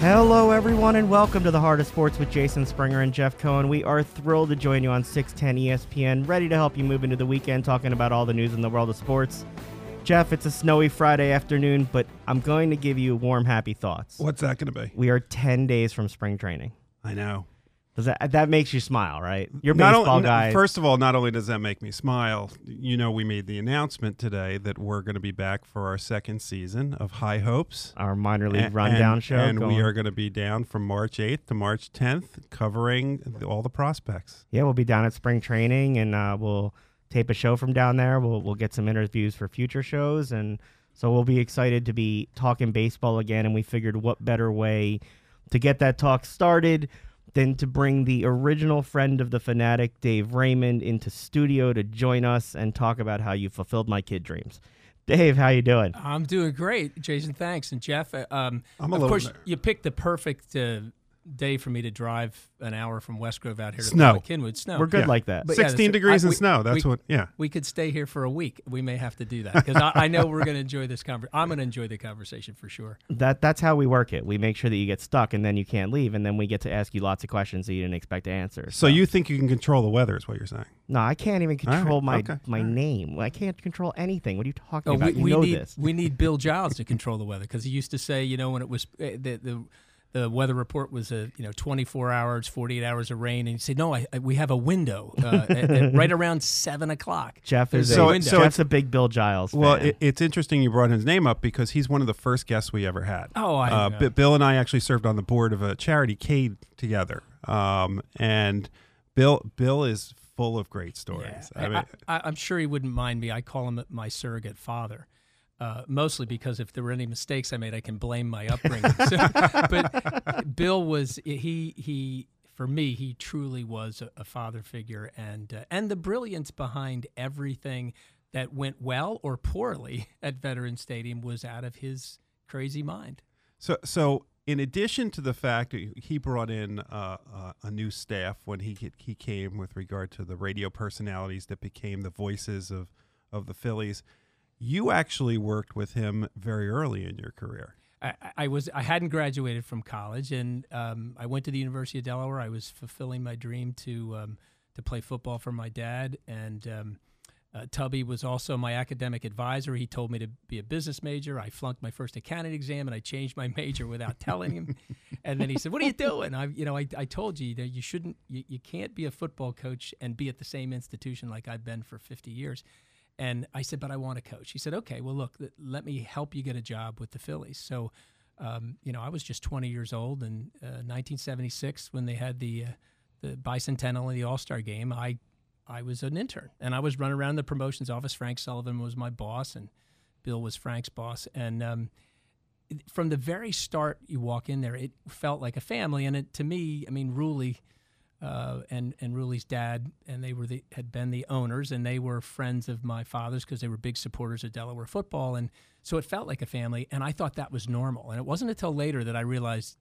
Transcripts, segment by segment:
Hello, everyone, and welcome to the Heart of Sports with Jason Springer and Jeff Cohen. We are thrilled to join you on 610 ESPN, ready to help you move into the weekend talking about all the news in the world of sports. Jeff, it's a snowy Friday afternoon, but I'm going to give you warm, happy thoughts. What's that going to be? We are 10 days from spring training. I know. Does that that makes you smile, right? Not baseball only- guy. First of all, not only does that make me smile, you know, we made the announcement today that we're going to be back for our second season of High Hopes. our minor league rundown and, show. And we are going to be down from March 8th to March 10th, covering the- all the prospects. Yeah, we'll be down at spring training, and uh, we'll tape a show from down there. We'll we'll get some interviews for future shows, and so we'll be excited to be talking baseball again. And we figured, what better way to get that talk started than to bring the original friend of the Phanatic, Dave Raymond, into studio to join us and talk about how you fulfilled my kid dreams. Dave, how you doing? I'm doing great, Jason. Thanks, and Jeff. uh, Um, I'm a of little course, ner- you picked the perfect uh, day for me to drive an hour from West Grove out here to Snow. Kinwood. Snow. We're good Yeah. like that. But 16 that's- degrees I- and we- snow. That's we- what, yeah. We could stay here for a week. We may have to do that because I, I know we're going to enjoy this conversation. I'm going to enjoy the conversation for sure. That that's how we work it. We make sure that you get stuck, and then you can't leave, and then we get to ask you lots of questions that you didn't expect to answer. So you think you can control the weather, is what you're saying? No, I can't even All right, control my okay, my all right. name. I can't control anything. What are you talking Oh, about? we, you we know need this. we need Bill Giles to control the weather because he used to say, you know, when it was uh, the the the weather report was a you know 24 hours, 48 hours of rain, and he said, no, I, I, we have a window uh, at, at right around seven o'clock. Jeff is There's So- a, window. so Jeff's a big Bill Giles. Well, fan. it, it's interesting you brought his name up because he's one of the first guests we ever had. Oh, I uh, know. B- Bill and I actually served on the board of a charity, Cade, together. Um, and Bill Bill is full of great stories. Yeah. I mean, I, am sure he wouldn't mind me. I call him my surrogate father, uh, mostly because if there were any mistakes I made, I can blame my upbringing. So, but Bill was he he for me he truly was a, a father figure, and uh, and the brilliance behind everything that went well or poorly at Veterans Stadium was out of his crazy mind. so so in addition to the fact that he brought in uh, uh, a new staff when he he came with regard to the radio personalities that became the voices of of the Phillies, you actually worked with him very early in your career. I, I was I hadn't graduated from college, and um, I went to the University of Delaware. I was fulfilling my dream to um, to play football for my dad, and um, uh, Tubby was also my academic advisor. He told me to be a business major. I flunked my first accounting exam, and I changed my major without telling him. and then he said, "What are you doing?" I, you know, I, I told you that you shouldn't, you, you can't be a football coach and be at the same institution like I've been for 50 years. And I said, but I want to coach. He said, okay, well, look, let me help you get a job with the Phillies. So, um, you know, I was just 20 years old in uh, 1976 when they had the uh, the bicentennial and the All Star game. I I was an intern and I was running around the promotions office. Frank Sullivan was my boss, and Bill was Frank's boss. And um, from the very start, you walk in there, it felt like a family. And it, to me, I mean, Ruly uh, and and Ruly's dad, and they were the had been the owners, and they were friends of my father's because they were big supporters of Delaware football, and so it felt like a family. And I thought that was normal. And it wasn't until later that I realized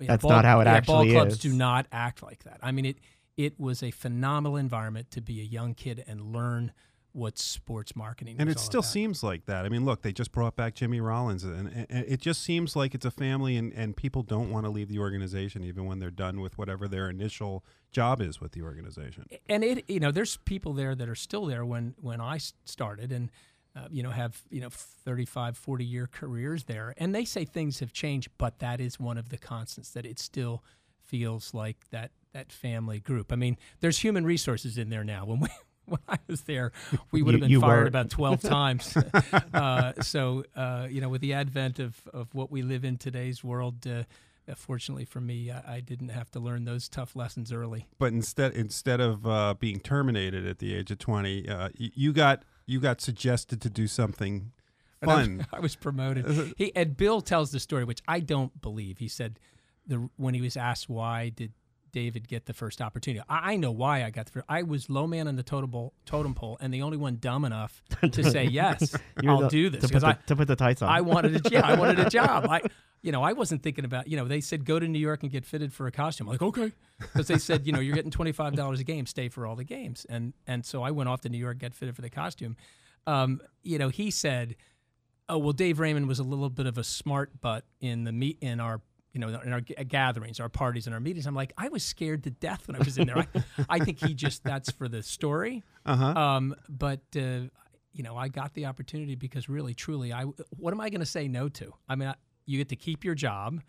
you know, That's ball- not how it yeah, actually Ball clubs is. do not act like that. I mean, it it was a phenomenal environment to be a young kid and learn what sports marketing and it still about. seems like that. I mean, look, they just brought back Jimmy Rollins, and, and and it just seems like it's a family, and, and people don't want to leave the organization even when they're done with whatever their initial job is with the organization. and it you know there's people there that are still there when when i started and uh, you know have you know 35 40 year careers there and they say things have changed but that is one of the constants that it still feels like that that family group i mean there's human resources in there now when we when I was there, we would have been you fired were. about 12 times. uh, so, uh, you know, with the advent of, of what we live in today's world, uh, uh, fortunately for me, I, I didn't have to learn those tough lessons early. But instead instead of uh, being terminated at the age of twenty, uh, you got you got suggested to do something And I was- fun. I was promoted. He and Bill tells the story, which I don't believe. He said the when he was asked why did David get the first opportunity. I, I know why I got the first. I was low man on the totem pole, totem pole, and the only one dumb enough to say yes, I'll the- do this to put, because the, I to put the tights on. I wanted a yeah I wanted a job. I you know I wasn't thinking about you know they said go to New York and get fitted for a costume. I'm like okay because they said you know you're getting twenty five dollars a game, stay for all the games, and and so I went off to New York get fitted for the costume. Um, you know he said oh well dave raymond was a little bit of a smart butt in the meet in our you know, in our g- gatherings, our parties, and our meetings. I'm like, I was scared to death when I was in there. I, I think he just that's for the story. Uh huh. Um, but uh, you know, I got the opportunity because really, truly, I what am I going to say no to? I mean, I, you get to keep your job,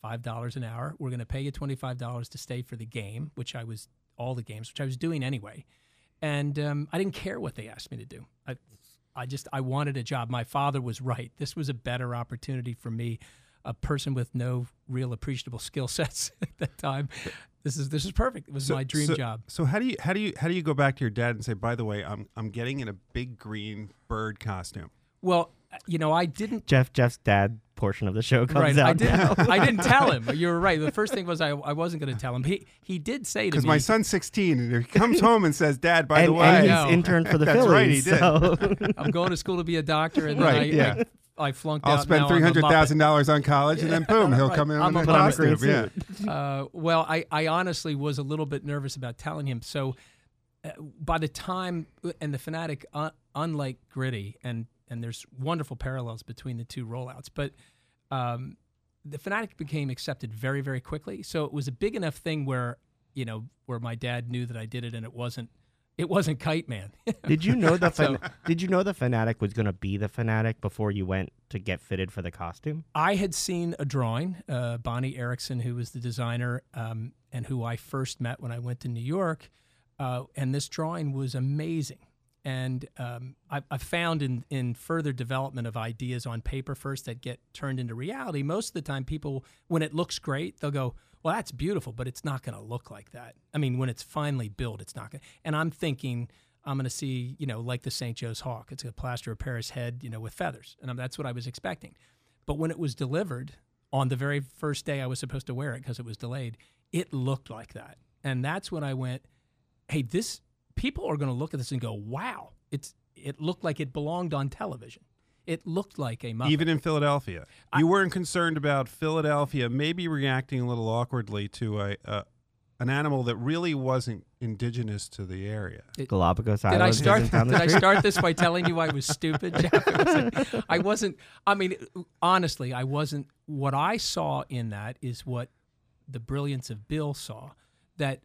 five dollars an hour. We're going to pay you twenty five dollars to stay for the game, which I was all the games, which I was doing anyway, and um, I didn't care what they asked me to do. I, I just I wanted a job. My father was right. This was a better opportunity for me, a person with no real appreciable skill sets at that time. This is this is perfect. It was my dream so, job. So how do you how do you how do you go back to your dad and say, by the way, I'm I'm getting in a big green bird costume? Well, uh, you know, I didn't Jeff Jeff's dad portion of the show comes right. out I didn't. now. I didn't tell him. You were right. The first thing was I, I wasn't going to tell him. He he did say to Because my son's 16, and he comes home and says, "Dad, by and, the way, and he's interned for the That's Phillies. right, he did. So I'm going to school to be a doctor, and then Right, I, yeah. I, I flunked I'll out. spend now I'm a three hundred Muppet. thousand dollars on college, and then boom, he'll Right. come in I'm with a a Put on a costume." Yeah. Uh, well, I, I honestly was a little bit nervous about telling him. So uh, by the time, and the Phanatic, uh, unlike Gritty, and and there's wonderful parallels between the two rollouts, but um, the Phanatic became accepted very very quickly. So it was a big enough thing where you know where my dad knew that I did it, and it wasn't it wasn't Kite Man. did you know the So- did you know the Phanatic was going to be the Phanatic before you went to get fitted for the costume? I had seen a drawing, uh, Bonnie Erickson, who was the designer um, and who I first met when I went to New York. Uh, and this drawing was amazing. And um, I, I found in, in further development of ideas on paper first that get turned into reality, most of the time people, when it looks great, they'll go, well, that's beautiful, but it's not going to look like that. I mean, when it's finally built, it's not going to. And I'm thinking, I'm going to see, you know, like the St. Joe's Hawk. It's a plaster of Paris head, you know, with feathers. And that's what I was expecting. But when it was delivered on the very first day I was supposed to wear it because it was delayed, it looked like that. And that's when I went, hey, this people are going to look at this and go, wow, it's it looked like it belonged on television. It looked like a Muppet. Even in Philadelphia, you weren't concerned about Philadelphia maybe reacting a little awkwardly to a, a an animal that really wasn't indigenous to the area. Galapagos Did I start? Did I start this by telling you I was stupid, Jeff? It was like- I wasn't. I mean, honestly, I wasn't. What I saw in that is what the brilliance of Bill saw. That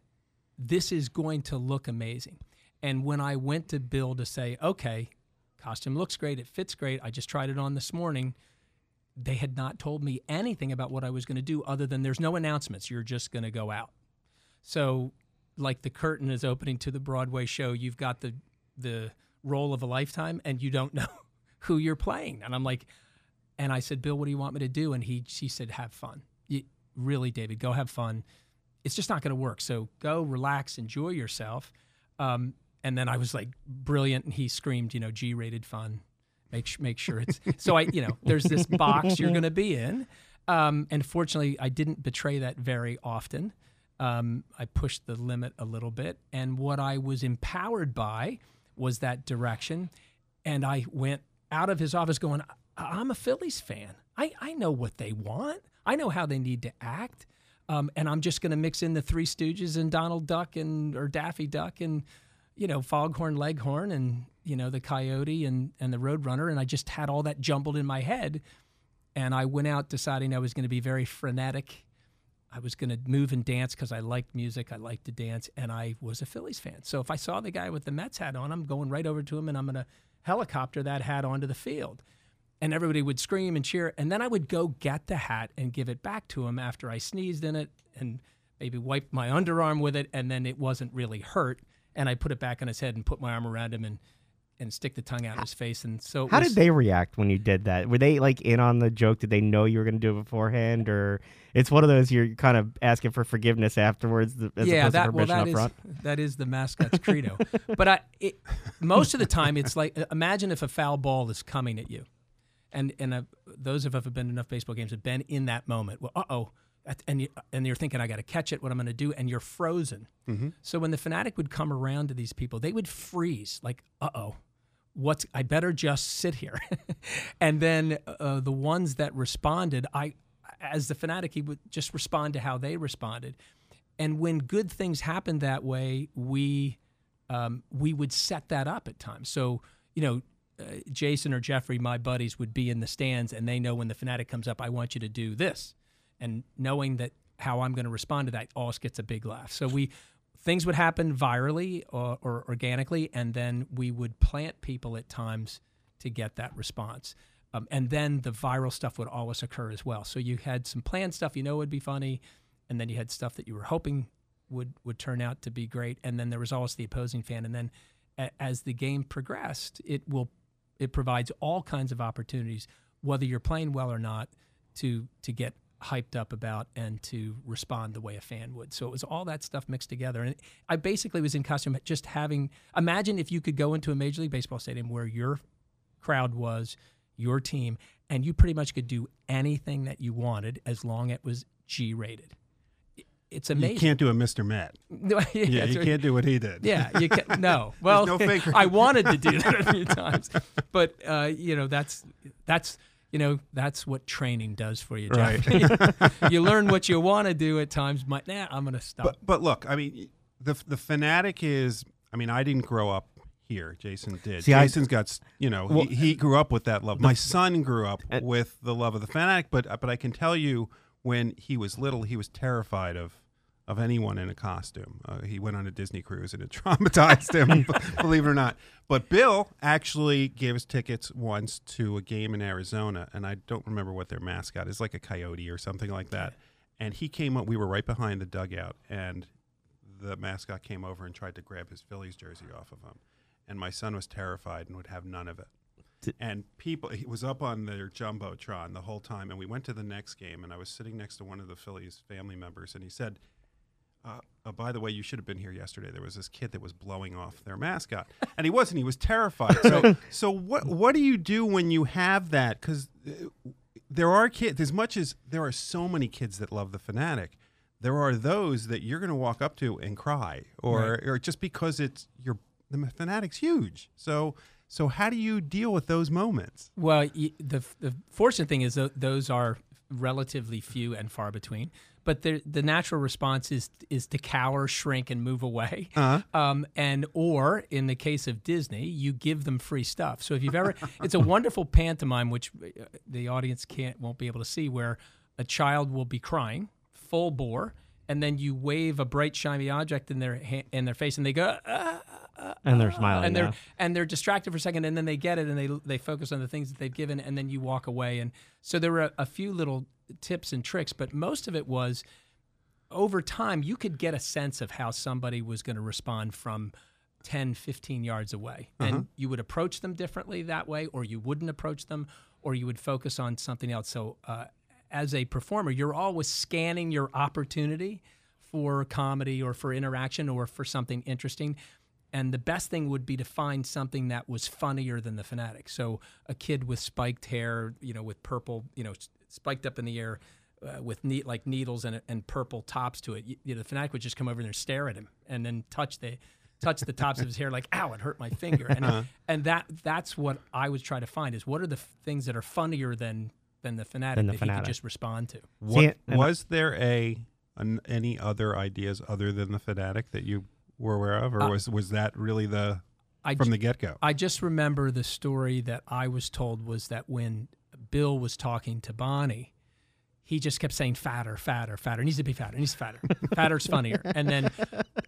this is going to look amazing. And when I went to Bill to say, okay, costume looks great, it fits great. I just tried it on this morning. They had not told me anything about what I was going to do other than there's no announcements. You're just going to go out. So, like the curtain is opening to the Broadway show, you've got the the role of a lifetime, and you don't know who you're playing. And I'm like, and I said, Bill, what do you want me to do? And he he said, have fun. You, really, David, go have fun. It's just not going to work. So go relax, enjoy yourself. Um, and then I was like, brilliant. And he screamed, you know, G-rated fun. Make make sure it's so I you know there's this box you're going to be in. Um, and fortunately, I didn't betray that very often. Um, I pushed the limit a little bit, and what I was empowered by was that direction. And I went out of his office going, "I- "I'm a Phillies fan. I I know what they want. I know how they need to act." Um, and I'm just going to mix in the Three Stooges and Donald Duck and or Daffy Duck and you know Foghorn Leghorn and you know the Coyote and and the Roadrunner, and I just had all that jumbled in my head. And I went out deciding I was going to be very frenetic. I was going to move and dance because I liked music. I liked to dance, and I was a Phillies fan. So if I saw the guy with the Mets hat on, I'm going right over to him and I'm going to helicopter that hat onto the field. And everybody would scream and cheer. And then I would go get the hat and give it back to him after I sneezed in it and maybe wiped my underarm with it. And then it wasn't really hurt. And I put it back on his head and put my arm around him and, and stick the tongue out in his face. And so How was- did they react when you did that? Were they like in on the joke? Did they know you were going to do it beforehand, or it's one of those you're kind of asking for forgiveness afterwards as yeah, opposed that to well, that up is front? that is the mascot's credo. but I, it, most of the time, it's like imagine if a foul ball is coming at you, and and uh, those of us who've been enough baseball games have been in that moment. Well, uh oh, and you, and you're thinking, I got to catch it. What I'm going to do, and you're frozen. So when the Phanatic would come around to these people, they would freeze, like, uh oh. What's I better just sit here, and then uh, the ones that responded, I, as the Phanatic, he would just respond to how they responded, and when good things happened that way, we um, we would set that up at times. So you know, uh, Jason or Jeffrey, my buddies, would be in the stands, and they know when the Phanatic comes up, I want you to do this, and knowing that how I'm going to respond to that always gets a big laugh. So we things would happen virally or, or organically, and then we would plant people at times to get that response. Um, and then the viral stuff would always occur as well. So you had some planned stuff you know would be funny, and then you had stuff that you were hoping would would turn out to be great, and then there was always the opposing fan. And then as the game progressed, it will it provides all kinds of opportunities, whether you're playing well or not, to to get hyped up about and to respond the way a fan would. So it was all that stuff mixed together. And I basically was in costume just having imagine if you could go into a major league baseball stadium where your crowd was your team and you pretty much could do anything that you wanted as long as it was G rated. It's amazing. You can't do a Mr. Met. yeah, Yeah, you so- can't do what he did. yeah, you can't. no. Well, no. I wanted to do that a few times, but uh, you know that's that's you know that's what training does for you, Jeff. you learn what you want to do at times. But nah, I'm going to stop. But but look, I mean, the the Phanatic is. I mean, I didn't grow up here. Jason did. See, I- Jason's got you know Well, he, he grew up with that love. My son grew up And- with the love of the Phanatic, but but I can tell you when he was little, he was terrified of. Of anyone in a costume, uh, he went on a Disney cruise and it traumatized him. believe it or not, but Bill actually gave us tickets once to a game in Arizona, and I don't remember what their mascot is, like a coyote or something like that. And he came up. We were right behind the dugout, and the mascot came over and tried to grab his Phillies jersey off of him. And my son was terrified and would have none of it. And people, he was up on their jumbotron the whole time. And we went to the next game, and I was sitting next to one of the Phillies family members, and he said, uh, uh, by the way, you should have been here yesterday. There was this kid that was blowing off their mascot, and he wasn't. He was terrified. So, so what? What do you do when you have that? Because there are kids. As much as there are so many kids that love the Phanatic, there are those that you're going to walk up to and cry, or or just because it's your the Phanatic's huge. So, so how do you deal with those moments? Well, the the fortunate thing is that those are relatively few and far between. But the the natural response is is to cower, shrink, and move away. Uh-huh. Um, and or in the case of Disney, you give them free stuff. So if you've ever, it's a wonderful pantomime which uh, the audience can't won't be able to see, where a child will be crying full bore, and then you wave a bright shiny object in their ha- in their face, and they go. Ah, and they're smiling. and they're now. and they're distracted for a second, and then they get it, and they they focus on the things that they've given, and then you walk away. And so there were a, a few little tips and tricks, but most of it was over time you could get a sense of how somebody was going to respond from 10 15 yards away and you would approach them differently that way or you wouldn't approach them or you would focus on something else so uh, as a performer you're always scanning your opportunity for comedy or for interaction or for something interesting and the best thing would be to find something that was funnier than the Phanatic so a kid with spiked hair you know with purple you know spiked up in the air uh, with neat like needles and, and purple tops to it. You, you know, the Phanatic would just come over there and stare at him, and then touch the touch the tops of his hair like, "Ow, it hurt my finger." And and that that's what I was trying to find is what are the f- things that are funnier than than the Phanatic Than the that he could just respond to. What, and- was there a an, any other ideas other than the Phanatic that you were aware of, or Uh, was was that really the I from the get go? I just remember the story that I was told was that when Bill was talking to Bonnie, he just kept saying fatter, fatter, fatter. Needs to be fatter. Needs fatter. Fatter's funnier. And then,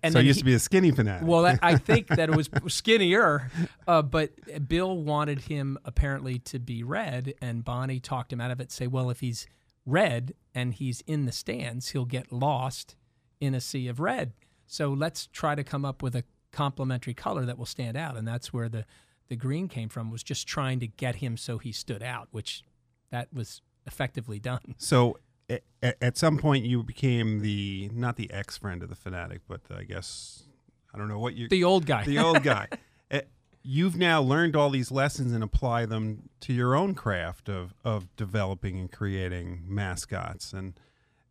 and so then it used he- to be a skinny Phanatic. Well, I- I think that it was skinnier, uh, but Bill wanted him apparently to be red, and Bonnie talked him out of it. Say, well, if he's red and he's in the stands, he'll get lost in a sea of red. So let's try to come up with a complementary color that will stand out, and that's where the the green came from. Was just trying to get him so he stood out, which that was effectively done. So a- a- at some point you became the not the ex friend of the Phanatic, but I guess I don't know what you The old guy. the old guy. You've now learned all these lessons and apply them to your own craft of of developing and creating mascots and.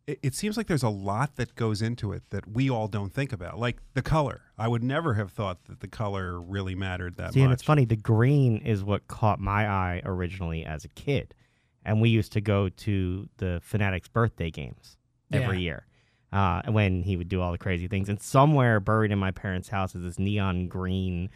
It it seems like there's a lot that goes into it that we all don't think about, like the color. I would never have thought that the color really mattered that much. See, much. and it's funny. The green is what caught my eye originally as a kid, and we used to go to the Phanatic's birthday games every Yeah. year. Uh, when he would do all the crazy things, and somewhere buried in my parents' house is this neon green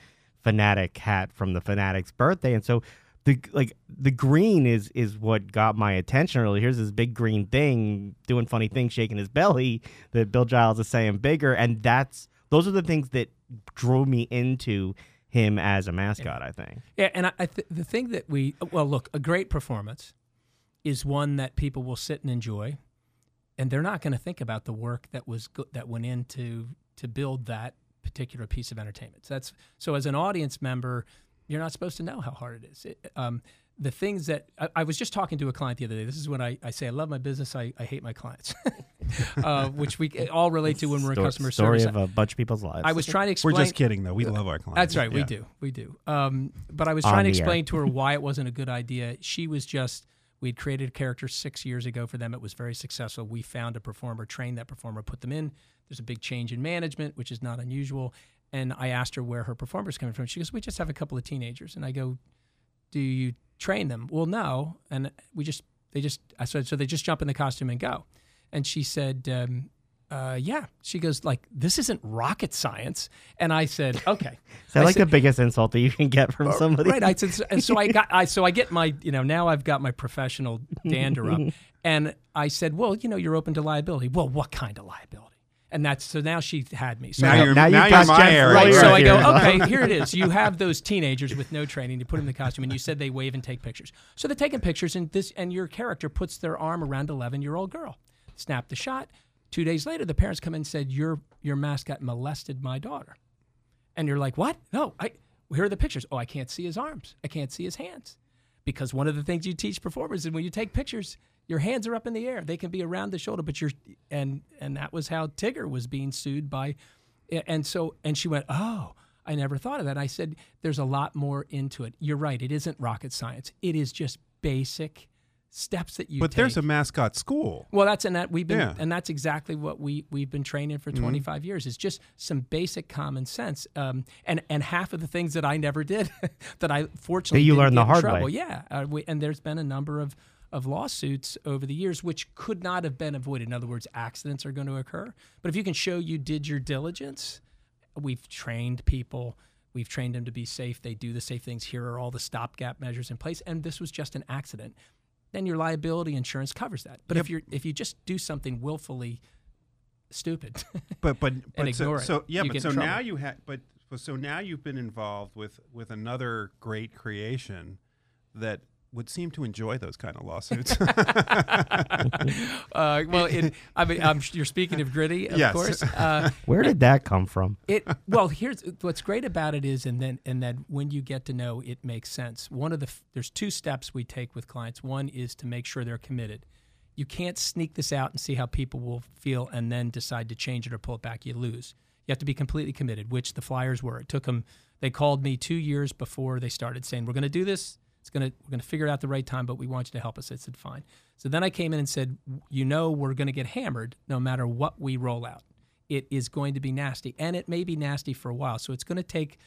Phanatic hat from the Phanatic's birthday, and so the like the green is is what got my attention earlier. Here's this big green thing doing funny things, shaking his belly that Bill Giles is saying bigger, and that's those are the things that drew me into him as a mascot. I think. Yeah, and I, I th- the thing that we well look a great performance is one that people will sit and enjoy, and they're not going to think about the work that was go- that went into to build that particular piece of entertainment. So that's so as an audience member, you're not supposed to know how hard it is. It, um, the things that I, I, was just talking to a client the other day. This is when I, I say I love my business. I, I hate my clients, uh, which we all relate to when we're in customer story service. of a bunch of people's lives. I was trying to explain. We're just kidding, though. We love our clients. That's right. We do. We do. Um, but I was On trying to the air. explain to her why it wasn't a good idea. She was just, we'd created a character six years ago for them. It was very successful. We found a performer, trained that performer, put them in. There's a big change in management, which is not unusual. And I asked her where her performer's coming from. She goes, We just have a couple of teenagers. And I go, Do you train them? Well, no. And we just, they just, I said, So they just jump in the costume and go. And she said, um, uh, yeah. She goes like, "This isn't rocket science." And I said, "Okay." Is that I like said- the biggest insult that you can get from somebody? Right. I said, and so I got, I so I get my, you know, now I've got my professional dander up, and I said, well, you know, you're open to liability. Well, what kind of liability? And that's so now she had me. So Now I go- you're, now now you've you're my area. Right. Lawyer So I go, okay, here it is. You have those teenagers with no training. You put them in the costume, and you said they wave and take pictures. So they're taking pictures, and this and your character puts their arm around eleven year old girl. Snap the shot. Two days later, the parents come in and said, "Your your mascot molested my daughter," and you're like, "What? No, I. Here are the pictures. Oh, I can't see his arms. I can't see his hands." Because one of the things you teach performers is when you take pictures, your hands are up in the air. They can be around the shoulder, but you're and and that was how Tigger was being sued by and so and she went, "Oh, I never thought of that." I said, "There's a lot more into it. You're right. It isn't rocket science. It is just basic steps that you But take." there's a mascot school. well, that's and that we've been Yeah. and that's exactly what we we've been training for 25 years. It's just some basic common sense. Um, and and half of the things that I never did that I fortunately That you didn't learned the get in hard trouble. way. Yeah, uh, we, and there's been a number of of lawsuits over the years which could not have been avoided. In other words, accidents are going to occur. But if you can show you did your diligence, we've trained people. We've trained them to be safe. They do the safe things. Here are all the stopgap measures in place. And this was just an accident. Then your liability insurance covers that. But if you're if you just do something willfully stupid, But but but so, ignore it. so yeah, You but so now you have but so now you've been involved with with another great creation that would seem to enjoy those kind of lawsuits. uh, well, it, I mean, I'm, you're speaking of gritty, of Yes. course. Uh, Where did that come from? it well here's what's great about it is and then and then when you get to know it makes sense one of the there's two steps we take with clients one is to make sure they're committed you can't sneak this out and see how people will feel and then decide to change it or pull it back you lose you have to be completely committed which the flyers were it took them they called me two years before they started saying we're going to do this it's to we're going to figure it out the right time but we want you to help us. I said fine. So then i came in and said you know we're going to get hammered no matter what we roll out. It is going to be nasty and it may be nasty for a while. So it's going to take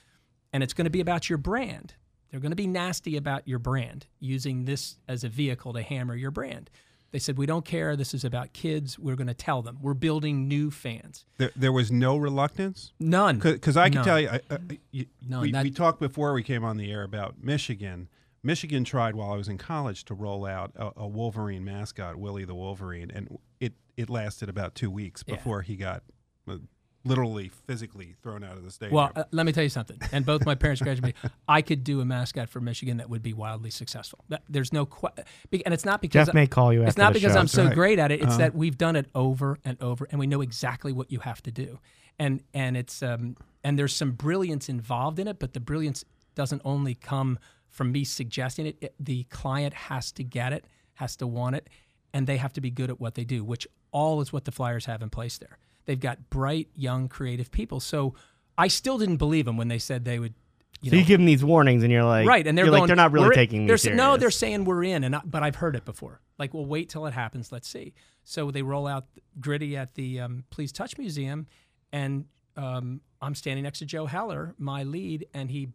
and it's going to be about your brand. They're going to be nasty about your brand using this as a vehicle to hammer your brand. They said we don't care. This is about kids. We're going to tell them. We're building new fans. There, there was no reluctance? None. Because I can None. tell you, I, I, you No, we, that- we talked before we came on the air about Michigan. Michigan tried while I was in college to roll out a, a Wolverine mascot, Willie the Wolverine, and it it lasted about two weeks Yeah. before he got uh, literally physically thrown out of the stadium. well uh, let me tell you something and both my parents graduated me. i could do a mascot for michigan that would be wildly successful That- there's no que- be- and it's not because Jeff may call you. It's after not the because show. I'm so right. great at it. It's Uh-huh. that we've done it over and over, and we know exactly what you have to do. And and it's um and there's some brilliance involved in it, but the brilliance doesn't only come from me suggesting it. it the client has to get it, has to want it, and they have to be good at what they do, which all is what the Flyers have in place there. They've got bright, young, creative people. So I still didn't believe them when they said they would. You So know, you give them these warnings, and you're like, right, and they're going, like, they're not really "We're taking me serious. No, they're saying we're in, and I, but I've heard it before. Like, well, wait till it happens. Let's see. So they roll out Gritty at the um, Please Touch Museum, and um, I'm standing next to Joe Heller, my lead, and he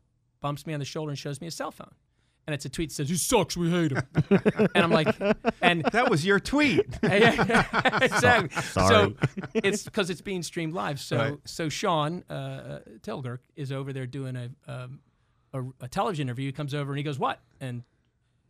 bumps me on the shoulder and shows me a cell phone, and it's a tweet that says, "He sucks. We hate him." and I'm like, and that was your tweet. exactly. Sorry. So it's because it's being streamed live. So Right. so Shawn uh, Tilger is over there doing a, um, a a television interview. He comes over and he goes, "What?" And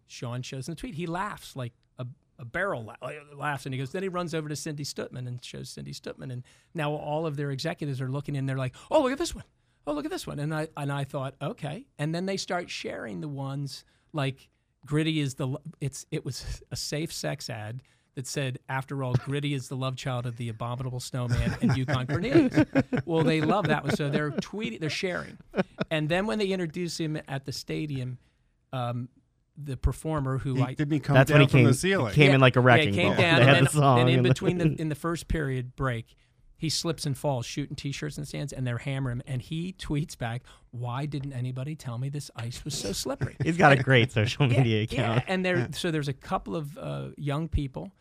Shawn shows in the tweet. He laughs like a, a barrel la- laughs, and he goes. Then he runs over to Cindy Stutman and shows Cindy Stutman, and now all of their executives are looking in. They're like, "Oh, look at this one! Oh, look at this one!" And I and I thought, okay. And then they start sharing the ones like Gritty is the it's it was a safe sex ad that said, after all, Gritty is the love child of the abominable snowman and Yukon Cornelius. well, they love that one, so they're tweeting, they're sharing, and then when they introduce him at the stadium, um, the performer who He, I didn't he come That's down when he from came. the ceiling? Came in like a yeah, wrecking he came ball. down, they had and, the then, song. and in and- between the in the first period break, he slips and falls shooting t-shirts in the stands, and they're hammering him, and he tweets back, "Why didn't anybody tell me this ice was so slippery?" He's got a great social Yeah, media yeah, account. and there so there's a couple of uh, young people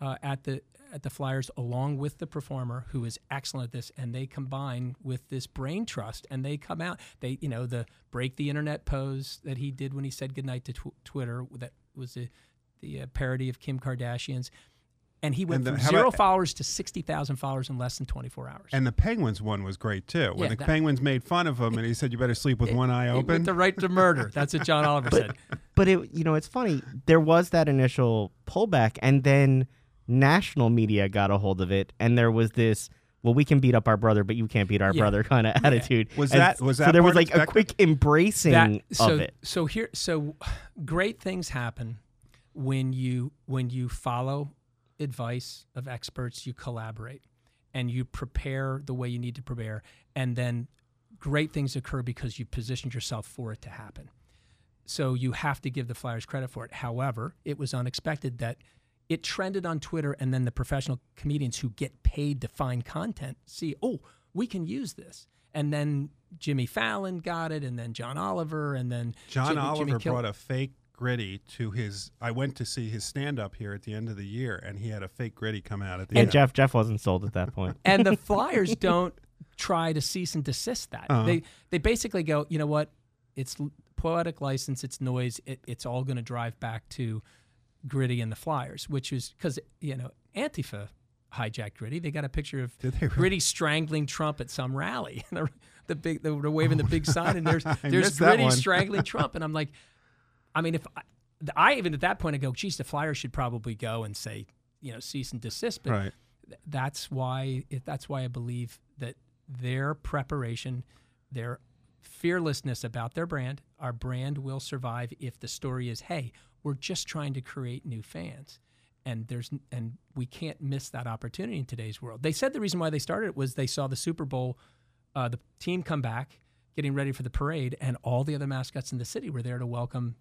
uh, at the at the Flyers along with the performer who is excellent at this, and they combine with this brain trust, and they come out. They you know the break the internet pose that he did when he said goodnight to tw- Twitter that was the the uh, parody of Kim Kardashian's. And he went And the- from zero about- followers to sixty thousand followers in less than twenty four hours. And the Penguins one was great too. When Yeah, the that- Penguins made fun of him and he said, "You better sleep with one eye It- open." with the right to murder. That's what John Oliver said. But it, you know, it's funny. There was that initial pullback, and then national media got a hold of it, and there was this. Well, we can beat up our brother, but you can't beat our Yeah. brother kind of attitude. Was And that- was that? so? that There was part like a quick embracing that, so, of it. So here, so great things happen when you when you follow advice of experts, you collaborate, and you prepare the way you need to prepare, and then great things occur because you positioned yourself for it to happen. So you have to give the Flyers credit for it. However, it was unexpected that it trended on Twitter, and then the professional comedians who get paid to find content see, oh, we can use this. And then Jimmy Fallon got it, and then John Oliver, and then John Jimmy, Oliver Jimmy brought a fake gritty to his. I went to see his stand up here at the end of the year, and he had a fake gritty come out at the end. And end. Jeff, Jeff wasn't sold at that point. and the Flyers don't try to cease and desist that. Uh-huh. They they basically go, you know what? It's poetic license, it's noise. It, it's all going to drive back to Gritty and the Flyers, which is because you know Antifa hijacked Gritty. They got a picture of really? Gritty strangling Trump at some rally. the, the big they're waving the big sign, and there's there's Gritty strangling Trump, and I'm like, I mean, if I, I even at that point I go, geez, the Flyers should probably go and say, you know, cease and desist. But Right. th- that's why it, that's why I believe that their preparation, their fearlessness about their brand, our brand will survive if the story is, hey, we're just trying to create new fans. And there's and we can't miss that opportunity in today's world. They said the reason why they started it was they saw the Super Bowl, uh, the team come back, getting ready for the parade, and all the other mascots in the city were there to welcome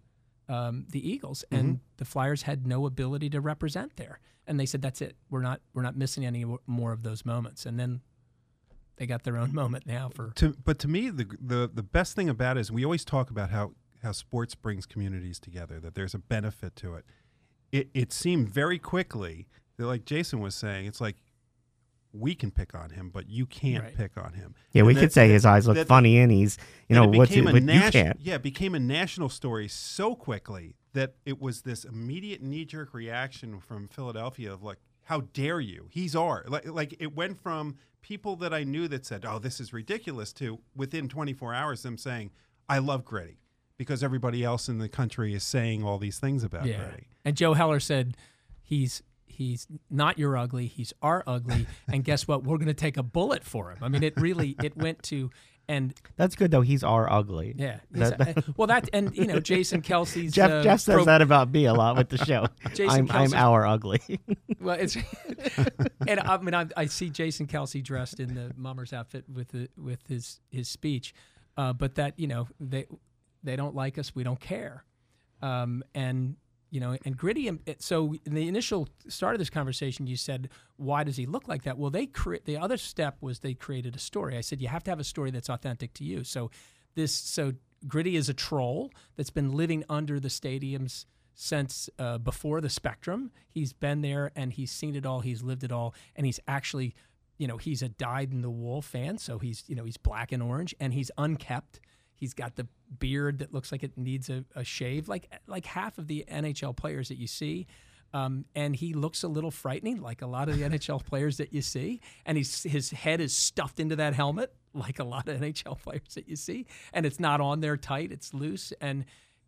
um, the Eagles, and the Flyers had no ability to represent there. And they said, "That's it. We're not we're not missing any more of those moments." And then they got their own moment now for To, but to me, the, the the best thing about it is we always talk about how how sports brings communities together. That there's a benefit to it. It it seemed very quickly that, like Jason was saying, it's like we can pick on him, but you can't Right. pick on him. Yeah, we And could that- say his eyes look that- funny, and he's you know and it what's it, a but you can't. Yeah, it became a national story so quickly that it was this immediate knee jerk reaction from Philadelphia of like, "How dare you? He's our." Like, like it went from people that I knew that said, "Oh, this is ridiculous," to within 24 hours them saying, "I love Gritty," because everybody else in the country is saying all these things about Gritty. And Joe Heller said, "He's he's not your ugly. He's our ugly." and guess what? We're going to take a bullet for him. I mean, it really it went to and That's good though. He's our ugly. yeah. That- well, that and you know Jason Kelce's Jeff uh, Jeff says pro- that about me a lot with the show. Jason I'm I'm our ugly. Well, it's and I mean I, I see Jason Kelsey dressed in the mummer's outfit with the with his his speech, uh, but that you know they they don't like us, we don't care, um, and you know and gritty. And so in the initial start of this conversation, you said, "Why does he look like that?" Well, they create the other step was they created a story. I said you have to have a story that's authentic to you. So this so gritty is a troll that's been living under the stadiums since uh, before the spectrum. He's been there and he's seen it all. He's lived it all, and he's actually, you know, he's a dyed in the wool fan. So he's, you know, he's black and orange, and he's unkept. He's got the beard that looks like it needs a, a shave, like like half of the NHL players that you see. Um, and he looks a little frightening, like a lot of the NHL players that you see. And he's, his head is stuffed into that helmet, like a lot of NHL players that you see. And it's not on there tight; it's loose. And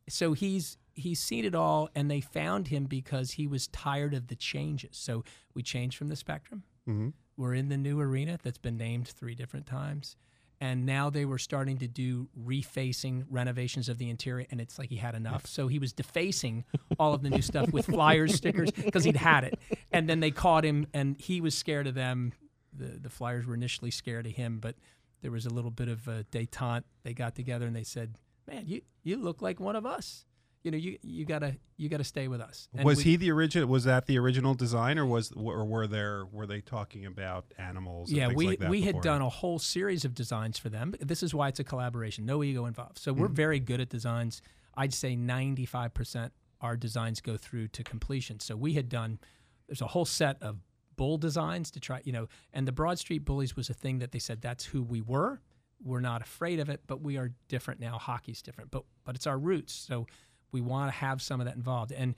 so he's he's seen it all, and they found him because he was tired of the changes. So we changed from the Spectrum. Mm-hmm. We're in the new arena that's been named three different times. And now they were starting to do refacing renovations of the interior, and it's like he had enough. So he was defacing all of the new stuff with flyers, stickers, because he'd had it. And then they caught him, and he was scared of them. The the Flyers were initially scared of him, but there was a little bit of a detente. They got together and they said, "Man, you you look like one of us." You know, you you gotta you gotta stay with us. And was we, he the original? Was that the original design, or was or were there were they talking about animals? Yeah, we like we had done a whole series of designs for them. This is why it's a collaboration, no ego involved. So we're mm. very good at designs. I'd say ninety five percent our designs go through to completion. So we had done there's a whole set of bull designs to try, you know, and the Broad Street Bullies was a thing that they said that's who we were. We're not afraid of it, but we are different now. Hockey's different, but but it's our roots. So we want to have some of that involved. And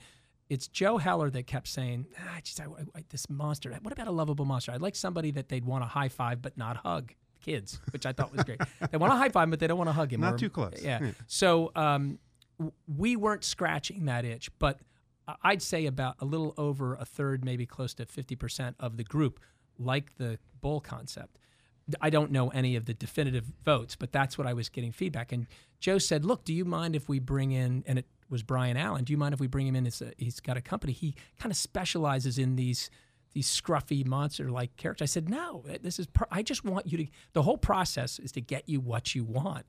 it's Joe Heller that kept saying, ah, geez, I, I, this monster. What about a lovable monster? I'd like somebody that they'd want to high five but not hug kids, which I thought was great. they want to high five, but they don't want to hug him. Not or, too close. Yeah. yeah. So um, we weren't scratching that itch, but I'd say about a little over a third, maybe close to 50% of the group like the bull concept. I don't know any of the definitive votes, but that's what I was getting feedback. And Joe said, "Look, do you mind if we bring in?" And it was Brian Allen. Do you mind if we bring him in? A, he's got a company. He kind of specializes in these these scruffy monster like characters. I said, "No, this is. Per- I just want you to. The whole process is to get you what you want."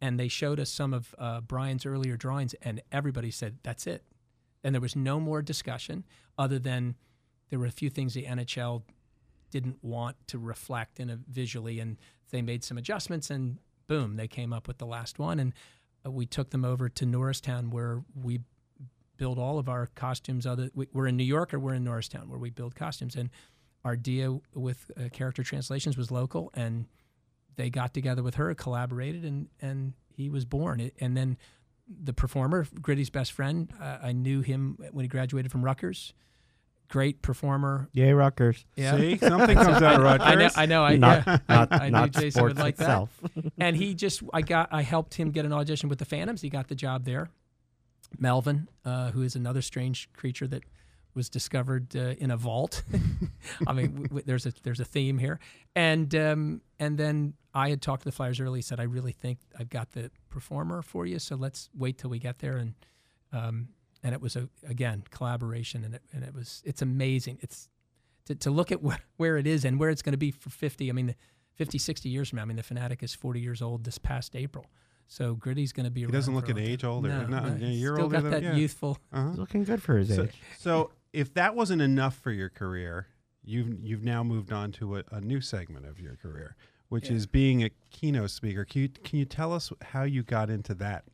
And they showed us some of uh, Brian's earlier drawings, and everybody said, "That's it." And there was no more discussion other than there were a few things the NHL didn't want to reflect in a visually, and they made some adjustments, and boom, they came up with the last one, and we took them over to Norristown where we build all of our costumes. Other we, are in New York or we're in Norristown where we build costumes, and our deal with uh, character translations was local, and they got together with her, collaborated, and and he was born. It, and then the performer, Gritty's best friend, uh, I knew him when he graduated from Rutgers great performer. Yay, Rutgers. Yeah. See, something comes out of Rutgers. I know. I know. I, not, yeah, not, I, I knew Jason would like itself. that. and he just, I got, I helped him get an audition with the Phantoms. He got the job there. Melvin, uh, who is another strange creature that was discovered uh, in a vault. I mean, w- w- there's a there's a theme here, and um, and then I had talked to the Flyers early. Said I really think I've got the performer for you, so let's wait till we get there. And um, and it was a again collaboration, and it and it was it's amazing. It's to, to look at wh- where it is and where it's going to be for 50. I mean, 50, 60 years from now. I mean, the Phanatic is 40 years old this past April. So Gritty's going to be. He doesn't look at age older. No, no, no, you're still older got than, that yeah. youthful. Uh-huh. He's looking good for his so, age. So if that wasn't enough for your career, you've you've now moved on to a, a new segment of your career, which yeah. is being a keynote speaker. Can you can you tell us how you got into that?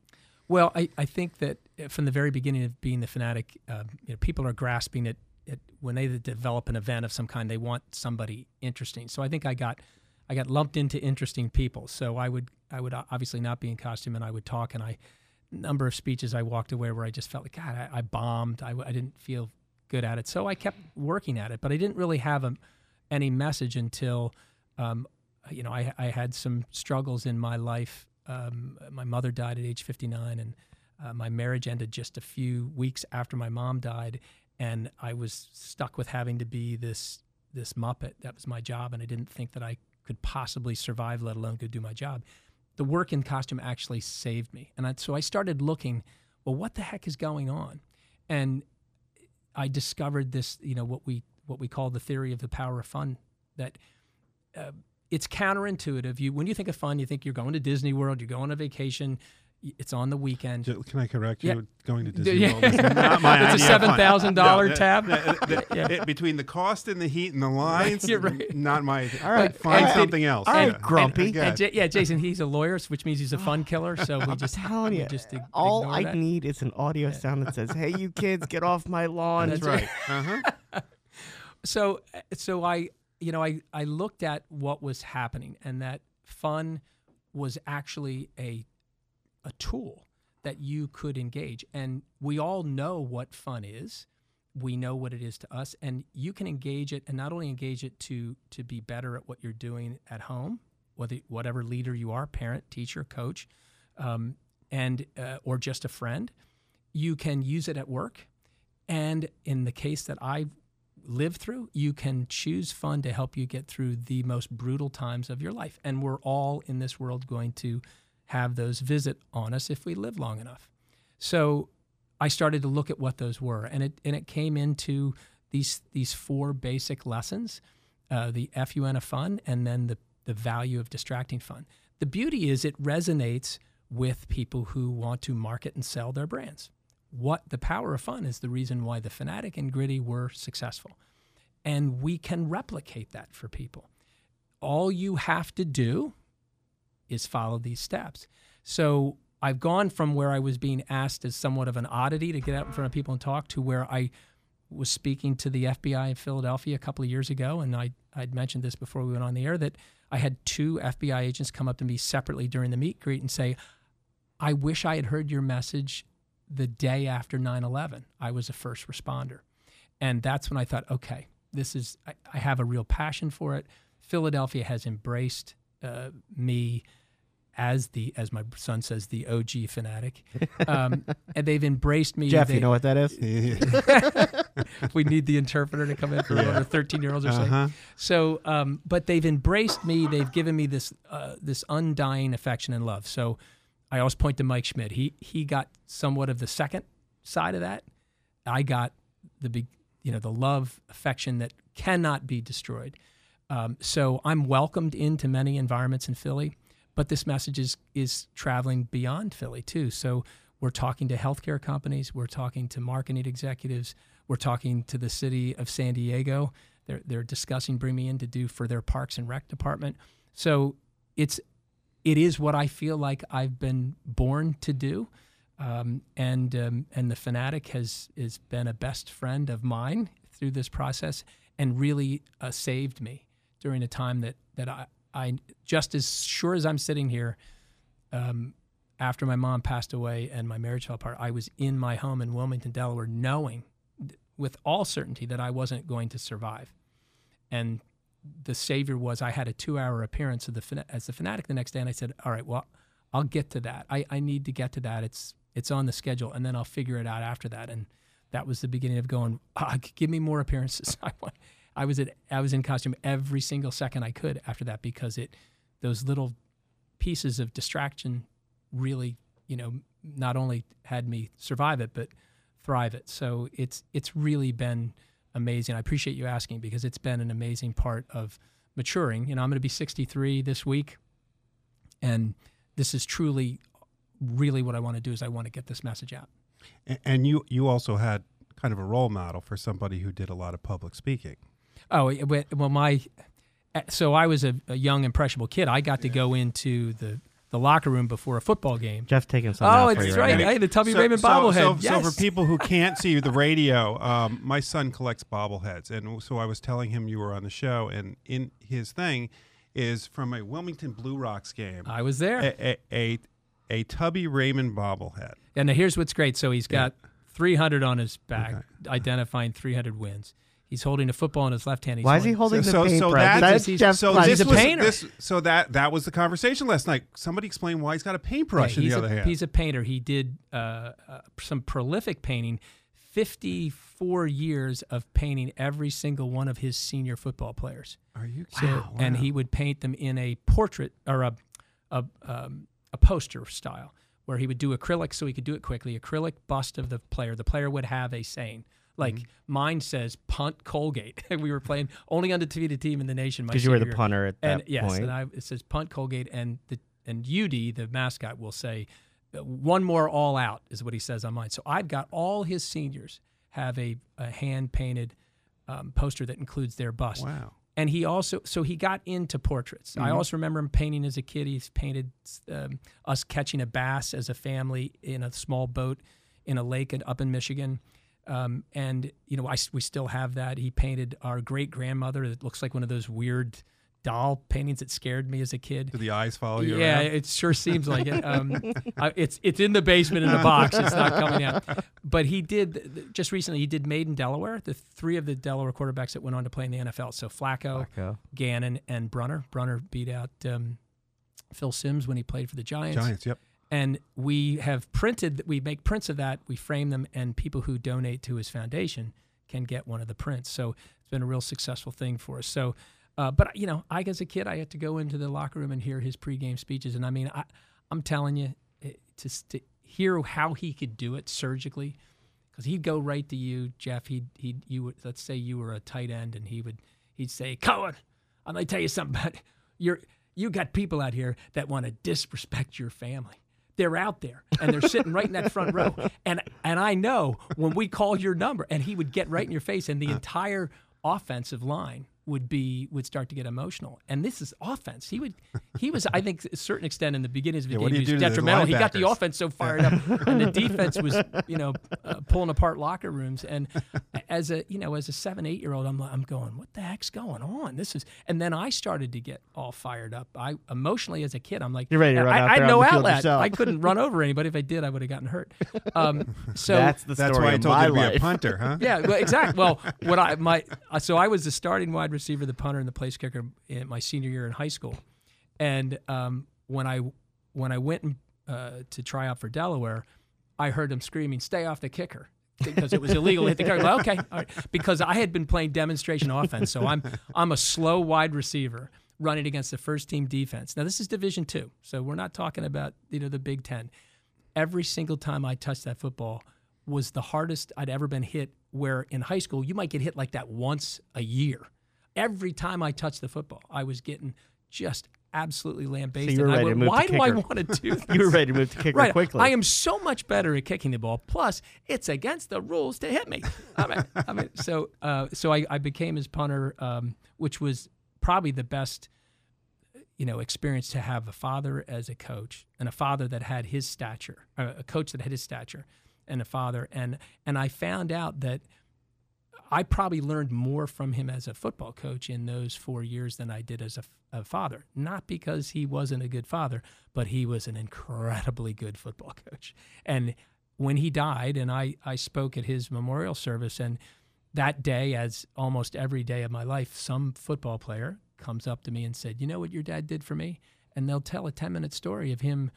Well, I, I think that uh, from the very beginning of being the Phanatic, uh, you know, people are grasping it, when they develop an event of some kind. They want somebody interesting. So I think I got I got lumped into interesting people. So I would I would obviously not be in costume, and I would talk. And I number of speeches I walked away where I just felt like God, I, I bombed. I, I didn't feel good at it. So I kept working at it, but I didn't really have a, any message until. Um, you know, I, I had some struggles in my life um, my mother died at age 59, and uh, my marriage ended just a few weeks after my mom died, and I was stuck with having to be this this muppet. That was my job, and I didn't think that I could possibly survive, let alone could do my job. The work in costume actually saved me, and I, so I started looking. Well, what the heck is going on? And I discovered this, you know, what we what we call the theory of the power of fun. That uh, it's counterintuitive. You when you think of fun, you think you're going to Disney World, you're going on a vacation. It's on the weekend. Can I correct you? Yeah. Going to Disney Yeah. World is not my It's a idea of seven fun. thousand dollar tab. the- the- the- Yeah. it- between the cost and the heat and the lines, You're right. not my. All right, find and- something else. all right, Yeah. Grumpy. Okay. And J- yeah, Jason, he's a lawyer, which means he's a fun killer. So we just telling we you, just ig- all I that. need is an audio sound that says, "Hey, you kids, get off my lawn." That's right. Uh-huh. so so I you know I I looked at what was happening and that fun was actually a a tool that you could engage. And we all know what fun is. We know what it is to us. And you can engage it and not only engage it to to be better at what you're doing at home whether whatever leader you are parent teacher coach um, and uh, or just a friend you can use it at work. And in the case that I lived through, you can choose fun to help you get through the most brutal times of your life. And we're all in this world going to have those visit on us if we live long enough. So I started to look at what those were, and it and it came into these these four basic lessons: uh, the fun of fun, and then the the value of distracting fun. The beauty is it resonates with people who want to market and sell their brands. What the power of fun is the reason why the Phanatic and gritty were successful, and we can replicate that for people. All you have to do is follow these steps. So I've gone from where I was being asked as somewhat of an oddity to get out in front of people and talk to where I was speaking to the FBI in Philadelphia a couple of years ago, and I I'd mentioned this before we went on the air that I had two FBI agents come up to me separately during the meet greet and say, "I wish I had heard your message the day after 9/11. I was a first responder," and that's when I thought, okay, this is I, I have a real passion for it. Philadelphia has embraced uh, me as the as my son says the OG Phanatic, um, and they've embraced me. Jeff, they, you know what that is? we need the interpreter to come in for yeah. thirteen year olds or something. Uh-huh. So, um, but they've embraced me. They've given me this uh, this undying affection and love. So, I always point to Mike Schmidt. He he got somewhat of the second side of that. I got the big, you know, the love, affection that cannot be destroyed. Um, so I'm welcomed into many environments in Philly. But this message is is traveling beyond Philly too. So we're talking to healthcare companies, we're talking to marketing executives, we're talking to the city of San Diego. They're they're discussing bringing me in to do for their parks and rec department. So it's it is what I feel like I've been born to do. Um, and um, and the Phanatic has has been a best friend of mine through this process and really uh, saved me during a time that that I, I just as sure as I'm sitting here, um, after my mom passed away and my marriage fell apart, I was in my home in Wilmington, Delaware, knowing with all certainty that I wasn't going to survive. And the savior was I had a two-hour appearance of the as the Phanatic the next day, and I said, "All right, well, I'll get to that. I, I need to get to that. It's it's on the schedule, and then I'll figure it out after that." And that was the beginning of going. Oh, give me more appearances. I want I was at I was in costume every single second I could after that because it those little pieces of distraction really you know not only had me survive it but thrive it. So it's it's really been amazing. I appreciate you asking because it's been an amazing part of maturing. You know, I'm going to be 63 this week, and this is truly, really what I want to do is I want to get this message out. And you you also had kind of a role model for somebody who did a lot of public speaking. Oh well, my eh, so I was a, a young impressionable kid. I got to go into the the locker room before a football game. Jeff taking some. Oh, it's right. right. Hey, the Tubby so, Raymond so, bobblehead. So, yes. so, for people who can't see the radio, um, my son collects bobbleheads, and so I was telling him you were on the show, and in his thing is from a Wilmington Blue Rocks game. I was there. A a, a, a Tubby Raymond bobblehead. And here's what's great. So he's got yeah. 300 on his back, okay. identifying 300 wins. He's holding a football in his left hand. He's Why is he holding so, the so, paintbrush? So, that's Jeff so he's a painter. This, so that that was the conversation last night. Somebody explained why he's got a paintbrush yeah, in the a, other hand. He's a painter. He did uh, uh, some prolific painting. 54 years of painting every single one of his senior football players. Are you so, wow. And he would paint them in a portrait or a a, um, a poster style where he would do acrylic so he could do it quickly. Acrylic bust of the player. The player would have a saying. Like mm-hmm. mine says punt Colgate. we were playing only undefeated team in the nation. Because you were the punter at that and, point. Yes, and I, it says punt Colgate, and the and UD the mascot will say uh, one more all out is what he says on mine. So I've got all his seniors have a, a hand painted um, poster that includes their bust. Wow. And he also, so he got into portraits. Mm-hmm. I also remember him painting as a kid. He's painted um, us catching a bass as a family in a small boat in a lake up in Michigan. Um, and you know, I, we still have that. He painted our great grandmother. That looks like one of those weird doll paintings that scared me as a kid. Do the eyes follow you? Yeah, around? it sure seems like it. Um, I, it's it's in the basement in a box. It's not coming out. But he did just recently. He did Made in Delaware. The three of the Delaware quarterbacks that went on to play in the NFL. So Flacco, Flacco. Gannon, and Brunner. Brunner beat out um, Phil Simms when he played for the Giants. Giants. Yep. And we have printed. We make prints of that. We frame them, and people who donate to his foundation can get one of the prints. So it's been a real successful thing for us. So. Uh, but you know, I as a kid, I had to go into the locker room and hear his pregame speeches, and I mean, I, I'm telling you, to, to hear how he could do it surgically, because he'd go right to you, Jeff. He'd he'd you would let's say you were a tight end, and he would he'd say, Cohen, I'm gonna tell you something about you're you got people out here that want to disrespect your family. They're out there and they're sitting right in that front row. And and I know when we call your number, and he would get right in your face, and the uh. entire offensive line would be would start to get emotional. And this is offense. He would he was I think to a certain extent in the beginning of his Yeah, game he was do to the detrimental. He got the offense so fired up, and the defense was you know uh, pulling apart locker rooms. And as a you know as a seven eight year old, I'm I'm going what the heck's going on? This is and then I started to get all fired up. I emotionally as a kid, I'm like You're ready to run I, out I there had no outlet. yourself. I couldn't run over anybody. If I did, I would have gotten hurt. Um, so That's the That's story why I of told my you to be life. a punter, huh? yeah, well, exactly. Well, what I my uh, so I was the starting wide receiver, the punter, and the place kicker in my senior year in high school. And um, when I when I went uh, to try out for Delaware, I heard them screaming, "Stay off the kicker." Because it was illegal to hit the kicker. Okay, all right. Because I had been playing demonstration offense, so I'm I'm a slow wide receiver running against the first team defense. Now this is Division two, so we're not talking about you know the Big Ten. Every single time I touched that football was the hardest I'd ever been hit. Where in high school you might get hit like that once a year. Every time I touched the football, I was getting just absolutely lambasted. you were And I ready to went, move to Why do I want to do this? You were ready to move to kicker right. quickly. I am so much better at kicking the ball. Plus, it's against the rules to hit me. I mean, I mean so uh, so I, I became his punter, um, which was probably the best you know experience to have a father as a coach and a father that had his stature, uh, a coach that had his stature, and a father. And and I found out that I probably learned more from him as a football coach in those four years than I did as a father. Not because he wasn't a good father, but he was an incredibly good football coach. And when he died, and I, I spoke at his memorial service, and that day, as almost every day of my life, some football player comes up to me and said, You know what your dad did for me? And they'll tell a 10 minute story of him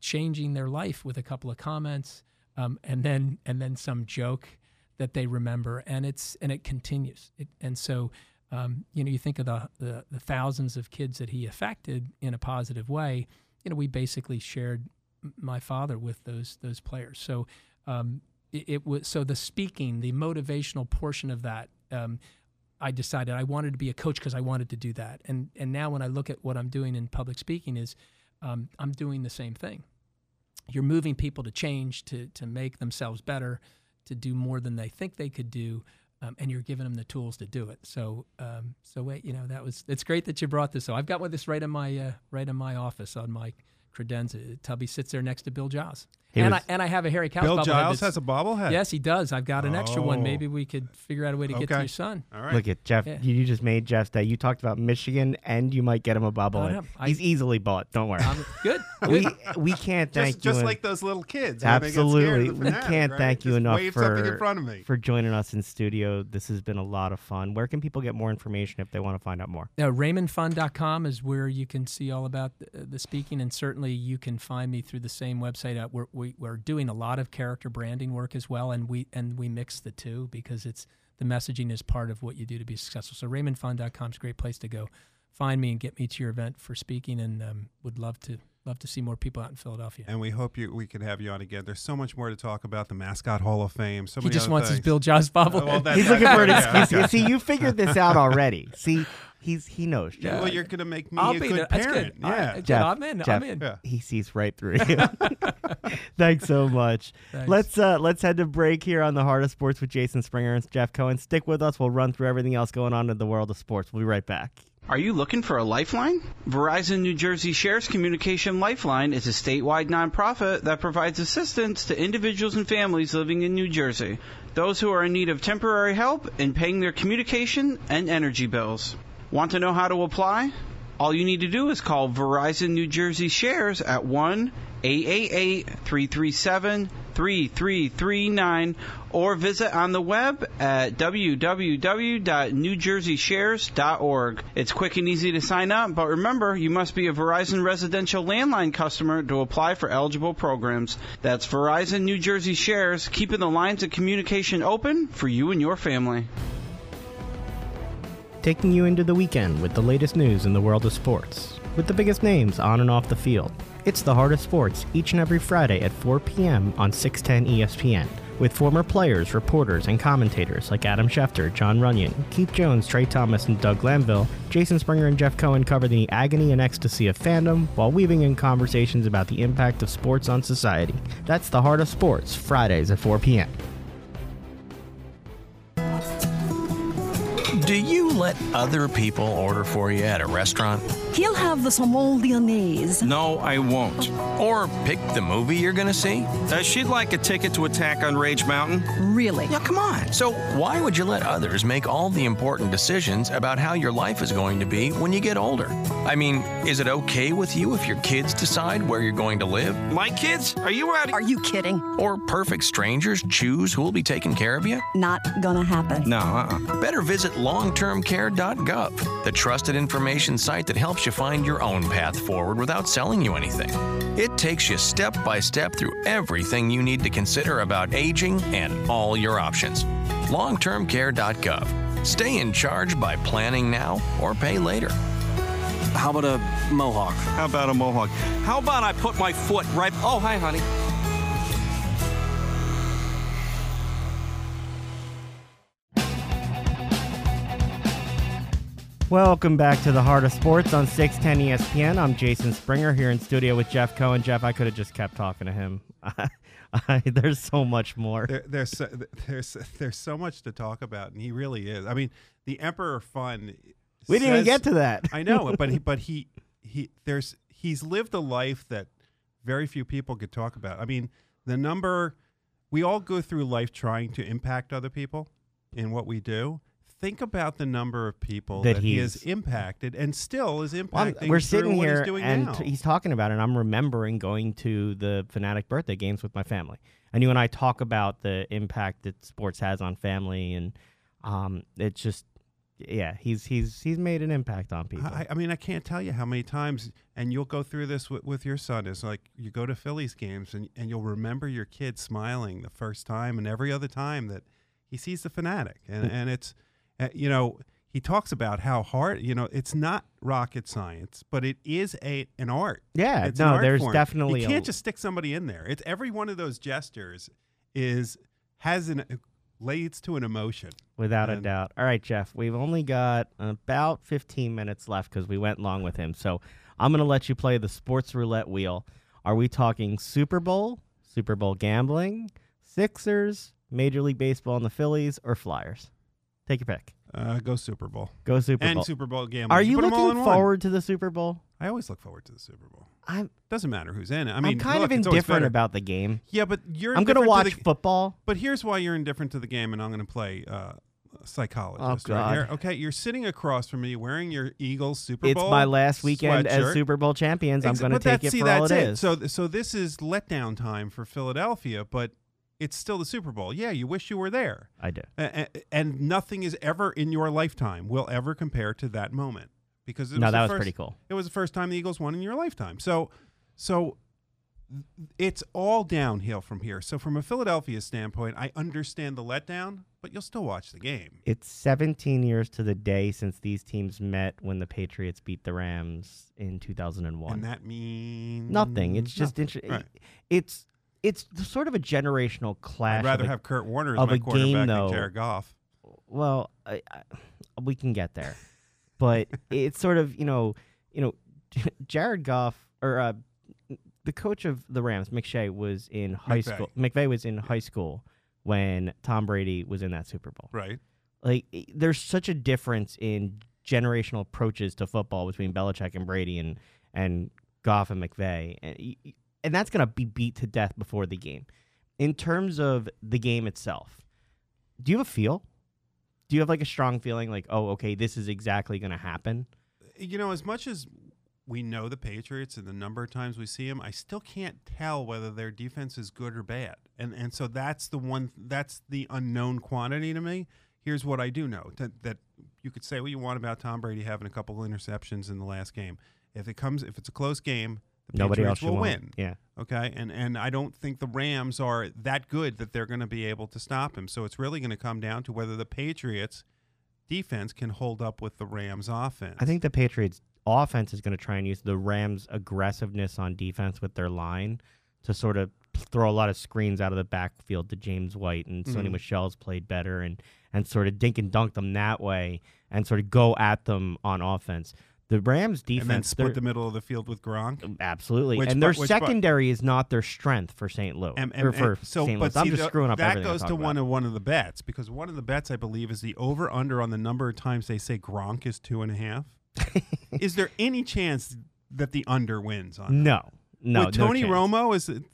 changing their life with a couple of comments um, and then and then some joke that they remember and it's and it continues. It, and so um, you know you think of the, the the thousands of kids that he affected in a positive way you know we basically shared my father with those those players. So um, it, it was so the speaking the motivational portion of that um, I decided I wanted to be a coach because I wanted to do that. And and now when I look at what I'm doing in public speaking is um, I'm doing the same thing. You're moving people to change to to make themselves better to do more than they think they could do um, and you're giving them the tools to do it. So um, so wait you know that was it's great that you brought this so I've got one this right in my uh, right in my office on my credenza. Tubby sits there next to Bill Giles He and was- I and I have a Harry Couch Bill bobblehead Giles has a bobblehead. yes he does I've got an extra one. maybe we could figure out a way to get to your son All right. Look at Jeff. Yeah. You you just made Jeff's day. You talked about Michigan, and you might get him a bobblehead. I- He's easily bought. Don't worry. um, good we we can't thank just you. just en- like those little kids. when they get scared Absolutely. We Phanatic, can't right? thank you Just enough wave in for- front of me. for joining us in studio. This has been a lot of fun. Where can people get more information if they want to find out more? Now, RaymondFund.com is where you can see all about the, the speaking, and certainly you can find me through the same website. We're, we, we're doing a lot of character branding work as well, and we and we mix the two because it's the messaging is part of what you do to be successful. So RaymondFund.com is a great place to go. Find me and get me to your event for speaking, and um, would love to love to see more people out in Philadelphia. And we hope you we could have you on again. There's so much more to talk about. The mascot Hall of Fame. So he many just other wants his. Bill Giles bobble. Oh, well, that's- He's looking for an Yeah, excuse. okay. See, you figured this out already. See, he's he knows. Jeff. Yeah. Well, you're going to make me I'll a be good there. That's parent. good. Yeah. right, Jeff, I'm in. Jeff. I'm in. Yeah. He sees right through you. Thanks so much. Thanks. Let's uh let's head to break here on the Heart of Sports with Jason Springer and Jeff Cohen. Stick with us. We'll run through everything else going on in the world of sports. We'll be right back. Are you looking for a lifeline? Verizon New Jersey Shares Communication Lifeline is a statewide nonprofit that provides assistance to individuals and families living in New Jersey, those who are in need of temporary help in paying their communication and energy bills. Want to know how to apply? All you need to do is call Verizon New Jersey Shares at 1 888 337 3339 or visit on the web at www.newjerseyshares.org. It's quick and easy to sign up, but remember, you must be a Verizon residential landline customer to apply for eligible programs. That's Verizon New Jersey Shares, keeping the lines of communication open for you and your family. Taking you into the weekend with the latest news in the world of sports, with the biggest names on and off the field. It's the Heart of Sports each and every Friday at 4 p.m. on 610 ESPN with former players, reporters, and commentators like Adam Schefter, Jon Runyan, Keith Jones, Tra Thomas, and Doug Glanville. Jason Springer and Jeff Cohen cover the agony and ecstasy of fandom while weaving in conversations about the impact of sports on society. That's the Heart of Sports, Fridays at 4 p.m. Do you let other people order for you at a restaurant? He'll have the lyonnaise. No, I won't. Or pick the movie you're going to see? Uh, she'd like a ticket to Attack on Rage Mountain. Really? Yeah, come on. So, why would you let others make all the important decisions about how your life is going to be when you get older? I mean, is it okay with you if your kids decide where you're going to live? My kids? Are you out? Are you kidding? Or perfect strangers choose who'll be taking care of you? Not gonna happen. No, uh-uh. Better visit longtermcare.gov, the trusted information site that helps you find your own path forward without selling you anything. It takes you step by step through everything you need to consider about aging and all your options. Longtermcare.gov. Stay in charge by planning now or pay later. How about a mohawk? How about a mohawk? How about I put my foot right? Oh, hi, honey. Welcome back to the Heart of Sports on 610 ESPN. I'm Jason Springer here in studio with Jeff Cohen. Jeff, I could have just kept talking to him. there's so much more. There, there's so, there's there's so much to talk about, and he really is. I mean, the Emperor Fun. We didn't even get to that. I know, but he, but he, he, there's, he's lived a life that very few people could talk about. I mean, the number, we all go through life trying to impact other people in what we do. Think about the number of people That that, he has impacted and still is Well, impacting. we're through sitting here he's and he's talking about it. And I'm remembering going to the Phanatic birthday games with my family. And you and I talk about the impact that sports has on family, and um, it's just, yeah, he's he's he's made an impact on people. I, I mean, I can't tell you how many times, and you'll go through this with, with your son. Is like you go to Phillies games, and, and you'll remember your kid smiling the first time, and every other time that he sees the Phanatic, and and it's, uh, you know, he talks about how hard, you know, it's not rocket science, but it is a an art. yeah, It's no, art there's form. definitely you can't just stick somebody in there. It's every one of those gestures is has an leads to an emotion. Without a doubt. All right, Jeff, we've only got about 15 minutes left because we went long with him. So I'm going to let you play the sports roulette wheel. Are we talking Super Bowl, Super Bowl gambling, Sixers, Major League Baseball and the Phillies, or Flyers? Take your pick. Uh, go Super Bowl Go Super and Bowl. Super Bowl gambling. Are you all looking forward to the Super Bowl? I always look forward to the Super Bowl. I'm, Doesn't matter who's in it. I I mean, am kind look, of indifferent about the game. Yeah, but you're. I'm going to watch the, football. But here's why you're indifferent to the game, and I'm going to play uh, psychologist. Oh, right God. here. Okay, you're sitting across from me wearing your Eagles Super It's Bowl. It's my last weekend as. Super Bowl champions. I'm going to take it see, for all that's it is. So, so this is letdown time for Philadelphia, but it's still the Super Bowl. Yeah, you wish you were there, I do. A- a- and nothing is ever in your lifetime will ever compare to that moment because it No, was that the was first- pretty cool. It was the first time the Eagles won in your lifetime. So, so it's all downhill from here. So, from a Philadelphia standpoint, I understand the letdown, but you'll still watch the game. It's 17 years to the day since these teams met when the Patriots beat the Rams in 2001. And that means Nothing. It's just interesting. Right. It's it's sort of a generational clash. I'd rather a- have Kurt Warner as of my a game, quarterback though. than Jared Goff. well, I, I, we can get there, but it's sort of you know you know Jared Goff or uh, the coach of the Rams, McShay, was in high McVay. school. McVay was in high school when Tom Brady was in that Super Bowl. Right. like there's such a difference in generational approaches to football between Belichick and Brady and and Goff and McVay, and and that's gonna be beat to death before the game. In terms of the game itself, do you have a feel? Do you have like a strong feeling like, oh, okay, this is exactly gonna happen? You know, as much as we know the Patriots and the number of times we see them, I still can't tell whether their defense is good or bad. And and so that's the one that's the unknown quantity to me. Here's what I do know that, that you could say what you want about Tom Brady having a couple of interceptions in the last game. If it comes, if it's a close game, the Nobody Patriots else will win. Yeah. Okay, and and I don't think the Rams are that good that they're going to be able to stop him. So it's really going to come down to whether the Patriots defense can hold up with the Rams offense. I think the Patriots offense is going to try and use the Rams' aggressiveness on defense with their line to sort of throw a lot of screens out of the backfield to James White and Sony Mhm. Michel's played better and and sort of dink and dunk them that way and sort of go at them on offense. The Rams defense and then split the middle of the field with Gronk. absolutely, Which and their which secondary is not their strength for St. Louis And, or for and so, St. but I'm see, just the- screwing up that everything I goes talk to about. one of one of the bets because one of the bets I believe is the over under on the number of times they say Gronk is two and a half. is there any chance that the under wins on? that? No, no. With no Tony chance. Romo is it-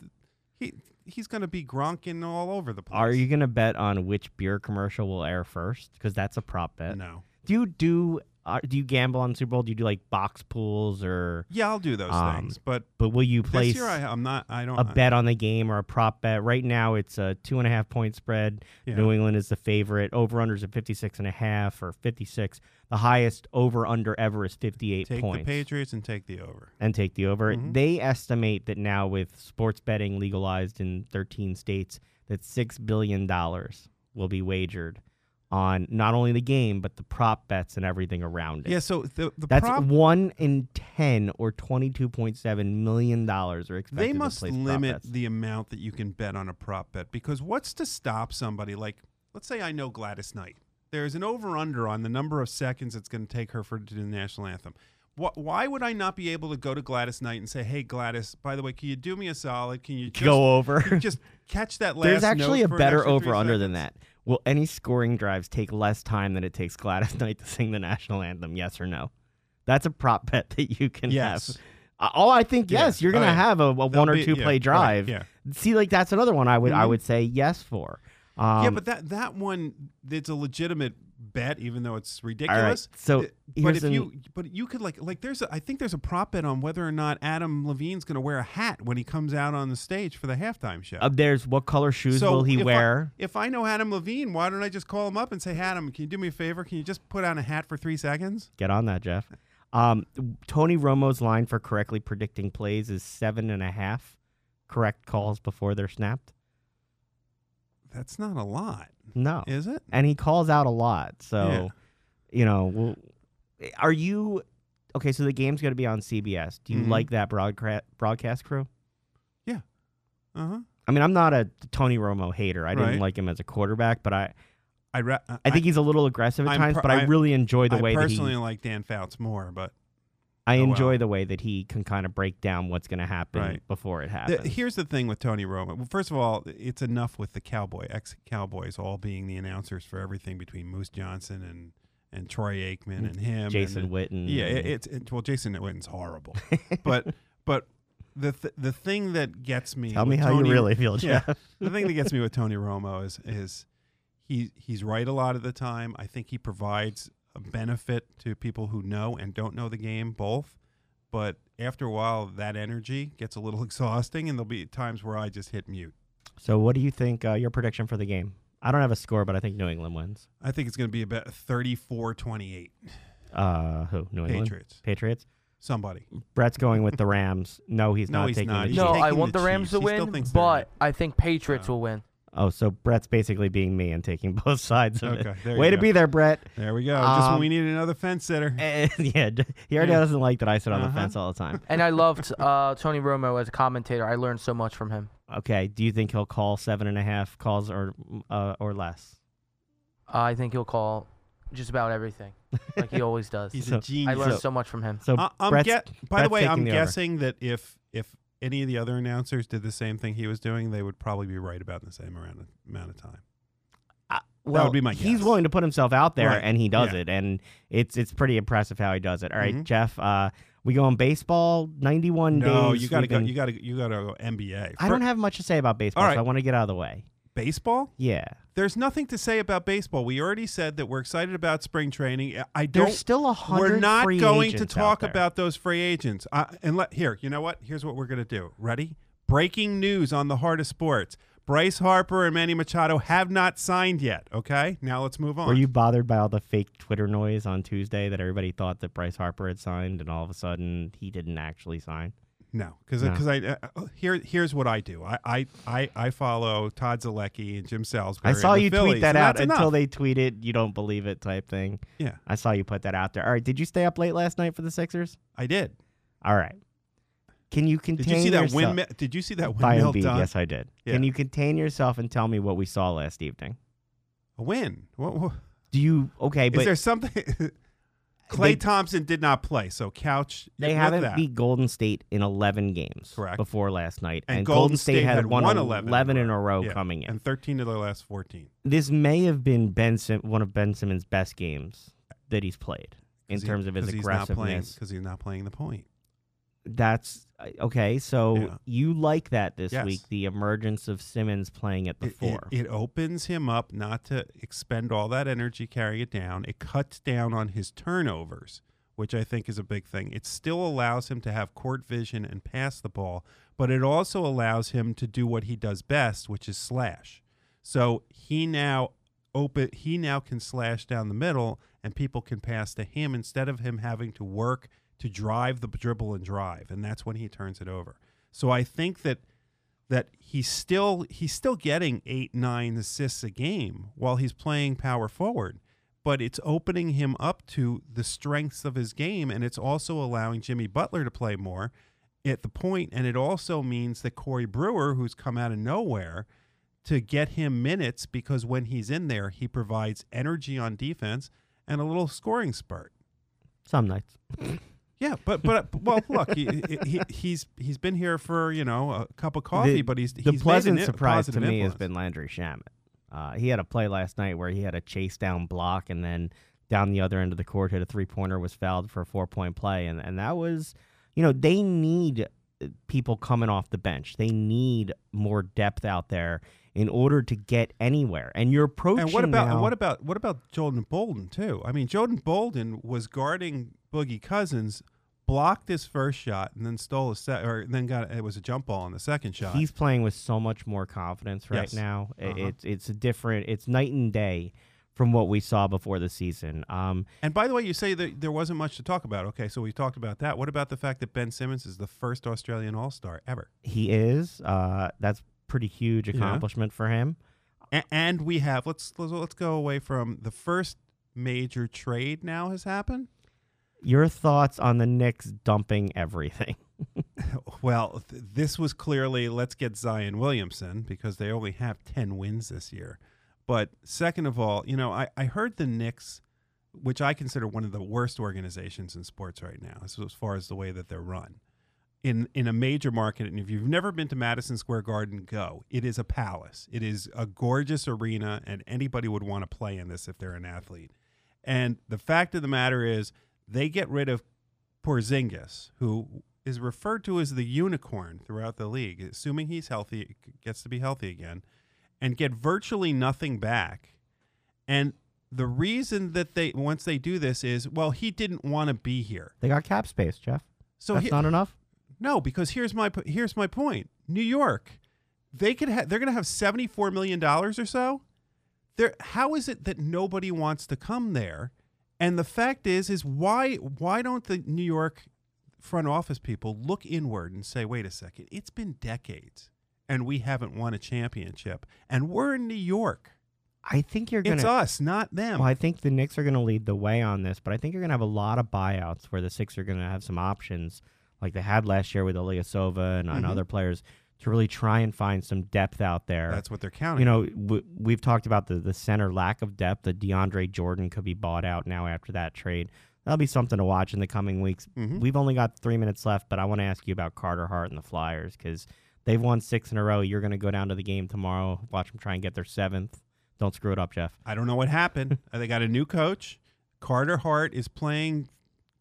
he he's going to be Gronking all over the place. Are you going to bet on which beer commercial will air first? Because that's a prop bet. No. Do you do uh, do you gamble on Super Bowl? Do you do like box pools or? Yeah, I'll do those Um, things, but But will you place this year I, I'm not. I don't. a bet on the game or a prop bet? Right now, it's a two and a half point spread. Yeah. New England is the favorite. Over unders at 56 and a half or 56. The highest over under ever is 58 take points. the Patriots and take the over. and take the over. Mhm. They estimate that now with sports betting legalized in 13 states, that six billion dollars will be wagered on not only the game but the prop bets and everything around it. Yeah. So the the That's prop one in ten or twenty-two point seven million dollars are expected. they to must limit the amount that you can bet on a prop bet because what's to stop somebody like let's say I know Gladys Knight. There's an over under on the number of seconds it's going to take her for to do the national anthem. What, why would I not be able to go to Gladys Knight and say, "Hey Gladys, by the way, can you do me a solid? Can you just, Go over. just catch that last?" There's actually a better over under than that. Will any scoring drives take less time than it takes Gladys Knight to sing the national anthem? Yes or no? That's a prop bet that you can Yes. have. Uh, Oh, I think Yeah. yes. You're Oh, gonna yeah. have a, a one or be- two yeah, play right, drive. yeah. See, like that's another one I would I Mhm. would say yes for. Um, yeah, but that that one it's a legitimate bet, even though it's right. ridiculous. So Uh, but if an- you but you could like like there's a, I think there's a prop bet on whether or not Adam Levine's going to wear a hat when he comes out on the stage for the halftime show. uh, there's what color shoes so will he if I- wear? if I know Adam Levine, why don't I just call him up and say, Adam, can you do me a favor? Can you just put on a hat for three seconds? Get on that, Jeff. Um, Tony Romo's line for correctly predicting plays is seven and a half correct calls before they're snapped. That's not a lot, No, is it? and he calls out a lot. So, Yeah. you know, well, are you okay? So the game's going to be on CBS. Do you Mhm. like that broadcast broadcast crew? Yeah. Uh huh. I mean, I'm not a Tony Romo hater. I didn't Right. like him as a quarterback, but I I, re- I think he's a little aggressive at I'm times. per- but I, I- really enjoy the I way that he personally like Dan Fouts more, but Oh, I Oh, enjoy wow. the way that he can kind of break down what's going to happen Right. before it The- happens. here's the thing with Tony Romo. Well, first of all, it's enough with the Cowboy ex Cowboys all being the announcers for everything between Moose Johnston and and Troy Aikman and him, Jason and, Witten. Yeah, it, it's it, well, Jason Witten's horrible, but but the th- the thing that gets me. Tell me how Tony- you really feel, Yeah, the thing that gets me with Tony Romo is is he he's right a lot of the time. I think he provides a benefit to people who know and don't know the game both. But after a while, that energy gets a little exhausting, and there'll be times where I just hit mute. So, what do you think? Uh, your prediction for the game? I don't have a score, but I think New England wins. I think it's going to be about 34-28. Uh, who? New England Patriots. Patriots. Somebody. Brett's going with the Rams. No, he's No, not he's taking not. the He's Chiefs. No, I want the the, Rams to He win, but I think Patriots Oh. will win. Oh, so Brett's basically being me and taking both sides of Okay, it. there Way you to go. be there, Brett. There we go. Just when Um, we need another fence sitter. And, yeah, he already Yeah. doesn't like that I sit on the Uh-huh. fence all the time. And I loved uh, Tony Romo as a commentator. I learned so much from him. Okay, do you think he'll call seven and a half calls or uh, or less? I think he'll call just about everything, like he always does. He's So- a genius. I learned so- so much from him. So I- I'm Brett's, get, by Brett's the way, I'm the over. guessing that if if any of the other announcers did the same thing he was doing, they would probably be right about the same amount of, amount of time. Uh, well, would be my He's willing to put himself out there, Right. and he does Yeah. it, and it's it's pretty impressive how he does it. All right, Mhm. Jeff, uh, we go on baseball. Ninety one No, days. you got to go. been- You got to. You got to go NBA. I don't have much to say about baseball, All so I want to get out of the way. Baseball? Yeah. There's nothing to say about baseball. We already said that we're excited about spring training. I don't. There's still a hundred We're not going to talk about those free agents. Uh, and let here, you know what? Here's what we're going to do. Ready? Breaking news on the heart of sports. Bryce Harper and Manny Machado have not signed yet. Okay, now let's move on. Were you bothered by all the fake Twitter noise on Tuesday that everybody thought that Bryce Harper had signed and all of a sudden he didn't actually sign? No, because No. because I uh, uh, here here's what I do. I I I, I follow Todd Zolecki and Jim Salisbury. I saw you Phillies, tweet that out until enough. they tweeted you don't believe it type thing. Yeah, I saw you put that out there. All right, did you stay up late last night for the Sixers? I did. All right. Can you contain Did you see that yourself? windmill? Did you see that By windmill Embiid, yes, I did. Yeah. Can you contain yourself and tell me what we saw last evening? A win. What, what, Do you okay? is there something? Clay They- Thompson did not play, so Couch. they haven't that. beat Golden State in 11 games Correct. before last night, And and, Golden Golden State, State had, had won, won 11, 11 in a row Yeah, coming in. and 13 of their last 14. this may have been Ben Sim- one of Ben Simmons' best games that he's played in 'Cause he- terms of his 'cause he's not playing aggressiveness. because he's not playing the point. That's uh, okay. So Yeah. you like that this Yes. week? The emergence of Simmons playing at the It, it, it opens him up not to expend all that energy carrying it down. It cuts down on his turnovers, which I think is a big thing. It still allows him to have court vision and pass the ball, but it also allows him to do what he does best, which is slash. So he now open he now can slash down the middle and people can pass to him instead of him having to work to drive the dribble and drive and that's when he turns it over. So I think that that he's still he's still getting eight nine assists a game while he's playing power forward but it's opening him up to the strengths of his game and it's also allowing jimmy butler to play more at the point and it also means that corey brewer who's come out of nowhere to get him minutes because when he's in there he provides energy on defense and a little scoring spurt Some nights. Yeah, but but well, look, he, he, he's he's been here for you know a cup of coffee, the, but he's the he's made pleasant an surprise to me has been Landry Shamet. Uh, he had a play last night where he had a chase down block and then down the other end of the court hit a three pointer was fouled for a four point play and and that was you know they need uh, people coming off the bench. They need more depth out there in order to get anywhere. And you're approaching And what about now, and what about what about Jonah Bolden too? I mean, Jonah Bolden was guarding Boogie Cousins, blocked his first shot, and then stole a set, or then got it was a jump ball on the second shot. He's playing with so much more confidence right Yes. now. Uh-huh. It's it's a different. It's night and day from what we saw before the season. Um, and by the way, you say that there wasn't much to talk about. Okay, so we talked about that. What about the fact that Ben Simmons is the first Australian All Star ever? he is. Uh, that's pretty huge accomplishment for him. A- and we have let's, let's let's go away from the first major trade now has happened. Your thoughts on the Knicks dumping everything? Well, th- this was clearly let's get Zion Williamson because they only have 10 wins this year. But second of all, you know, I, I heard the Knicks, which I consider one of the worst organizations in sports right now, as, far as the way that they're run. In, in a major market, and if you've never been to Madison Square Garden, go. It is a palace. It is a gorgeous arena, and anybody would want to play in this if they're an athlete. And the fact of the matter is, they get rid of Porzingis, who is referred to as the unicorn throughout the league, assuming he's healthy, gets to be healthy again, and get virtually nothing back. And the reason that they once they do this is, well, he didn't want to be here. They got cap space, Jeff. So that's he- not enough. No, because here's my here's my point. New York, they could ha- they're going to have seventy four million dollars or so. There, how is it that nobody wants to come there? And the fact is, is why why don't the New York front office people look inward and say, wait a second, it's been decades and we haven't won a championship, and we're in New York. I think you're gonna. It's us, not them. Well, I think the Knicks are going to lead the way on this, but I think you're going to have a lot of buyouts where the Six are going to have some options, like they had last year with Ilyasova and, and Mhm. other players, to really try and find some depth out there. That's what they're counting. You know, w- we've talked about the the center lack of depth. The DeAndre Jordan could be bought out now after that trade. That'll be something to watch in the coming weeks. Mhm. We've only got three minutes left, but I want to ask you about Carter Hart and the Flyers because they've won six in a row. You're going to go down to the game tomorrow, watch them try and get their seventh. Don't screw it up, Jeff. I don't know what happened. They got a new coach. Carter Hart is playing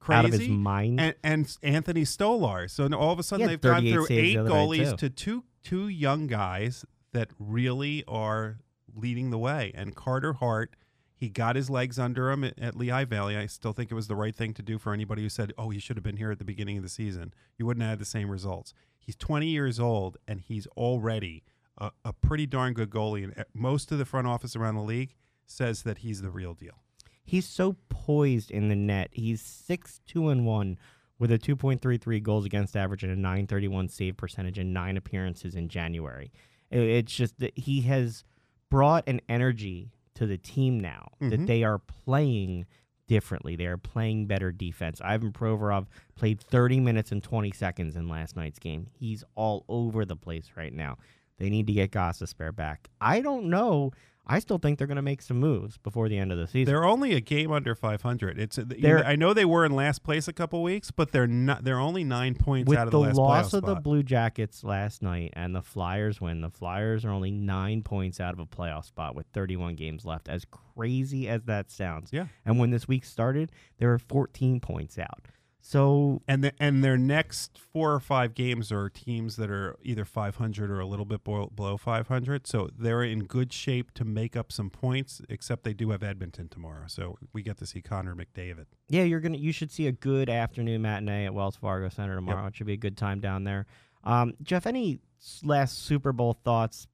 crazy Out of his mind. and, and Anthony Stolarz. So all of a sudden they've gone through eight the other night, goalies to two two young guys that really are leading the way. And Carter Hart, he got his legs under him at, at Lehigh Valley. I still think it was the right thing to do for anybody who said, "Oh, he should have been here at the beginning of the season." You wouldn't have had the same results. He's 20 years old and he's already a, a pretty darn good goalie. And uh, most of the front office around the league says that he's the real deal. He's so poised in the net. He's six two and one with a 2.33 goals against average and a 931 save percentage and nine appearances in January. It- It's just that he has brought an energy to the team now that Mhm. they are playing differently. They are playing better defense. Ivan Provorov played 30 minutes and 20 seconds in last night's game. He's all over the place right now. They need to get Gostisbehere back. I don't know. I still think they're going to make some moves before the end of the season. They're only a game under 500. It's uh, They're- I know they were in last place a couple weeks, but they're not. They're only nine points With out of the the, loss of the. Blue Jackets last night and the Flyers win, the Flyers are only nine points out of a playoff spot with 31 games left. As crazy as that sounds. Yeah. And when this week started, they were 14 points out. So and the, and their next four or five games are teams that are either 500 or a little bit below, below 500. So they're in good shape to make up some points. Except they do have Edmonton tomorrow, so we get to see Connor McDavid. yeah, you're gonna you should see a good afternoon matinee at Wells Fargo Center tomorrow. It should be a good time down there. Um, Jeff, any last Super Bowl thoughts,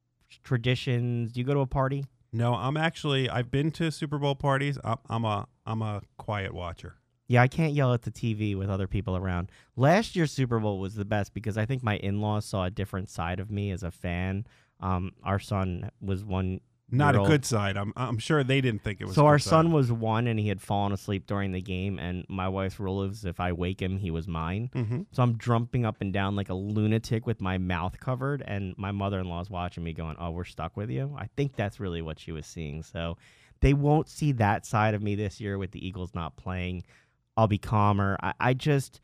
traditions? Do you go to a party? No, I'm actually I've been to Super Bowl parties. I'm, I'm a I'm a quiet watcher. Yeah, I can't yell at the TV with other people around. Last year's Super Bowl was the best because I think my in-laws saw a different side of me as a fan. Um, our son was one. Not a good side. I'm I'm sure they didn't think it was. So our good side. son was one, and he had fallen asleep during the game. And my wife's rule is, if I wake him, he was mine. Mhm. So I'm jumping up and down like a lunatic with my mouth covered, and my mother-in-law's watching me, going, "Oh, we're stuck with you." I think that's really what she was seeing. So they won't see that side of me this year with the Eagles not playing. I'll be calmer. I, I just,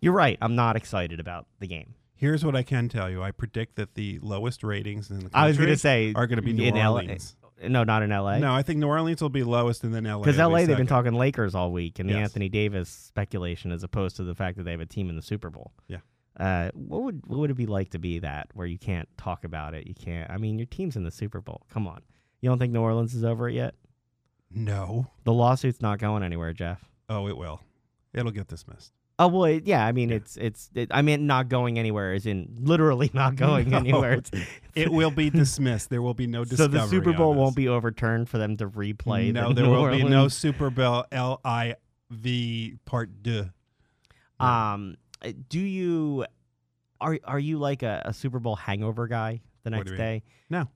you're right. I'm not excited about the game. Here's what I can tell you. I predict that the lowest ratings in the country I was gonna say are going to be New in LA. Orleans. No, not in LA. No, I think New Orleans will be lowest, and then LA. Because LA, they've been talking Lakers all week, and the Anthony Davis speculation, as opposed to the fact that they have a team in the Super Bowl. Yeah. Uh, what would what would it be like to be that where you can't talk about it? You can't. I mean, your team's in the Super Bowl. Come on. You don't think New Orleans is over it yet? No. The lawsuit's not going anywhere, Jeff. Oh, it will. It'll get dismissed. Oh well, it- yeah. I mean, it's it's. It, I mean, not going anywhere, is in literally not going No. anywhere. It's, It will be dismissed. There will be no discovery. so the Super Bowl won't be overturned for them to replay. No, the there New will be no Super Bowl L I V Part Deux. Um, uh, do you are are you like a, a Super Bowl hangover guy the next do you mean? day? No.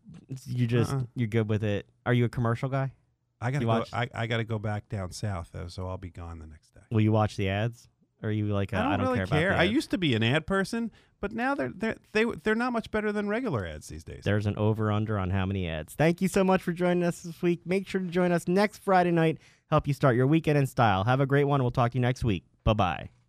You just Uh-uh. you're good with it. Are you a commercial guy? I gotta You go. I, I gotta go back down south though, so I'll be gone the next day. Will you watch the ads? Or are you like I I don't, really care, care. about the I ads? used to be an ad person, but now they're they're they, they're not much better than regular ads these days. There's an over under on how many ads. Thank you so much for joining us this week. Make sure to join us next Friday night. Help you start your weekend in style. Have a great one. We'll talk to you next week. Bye bye.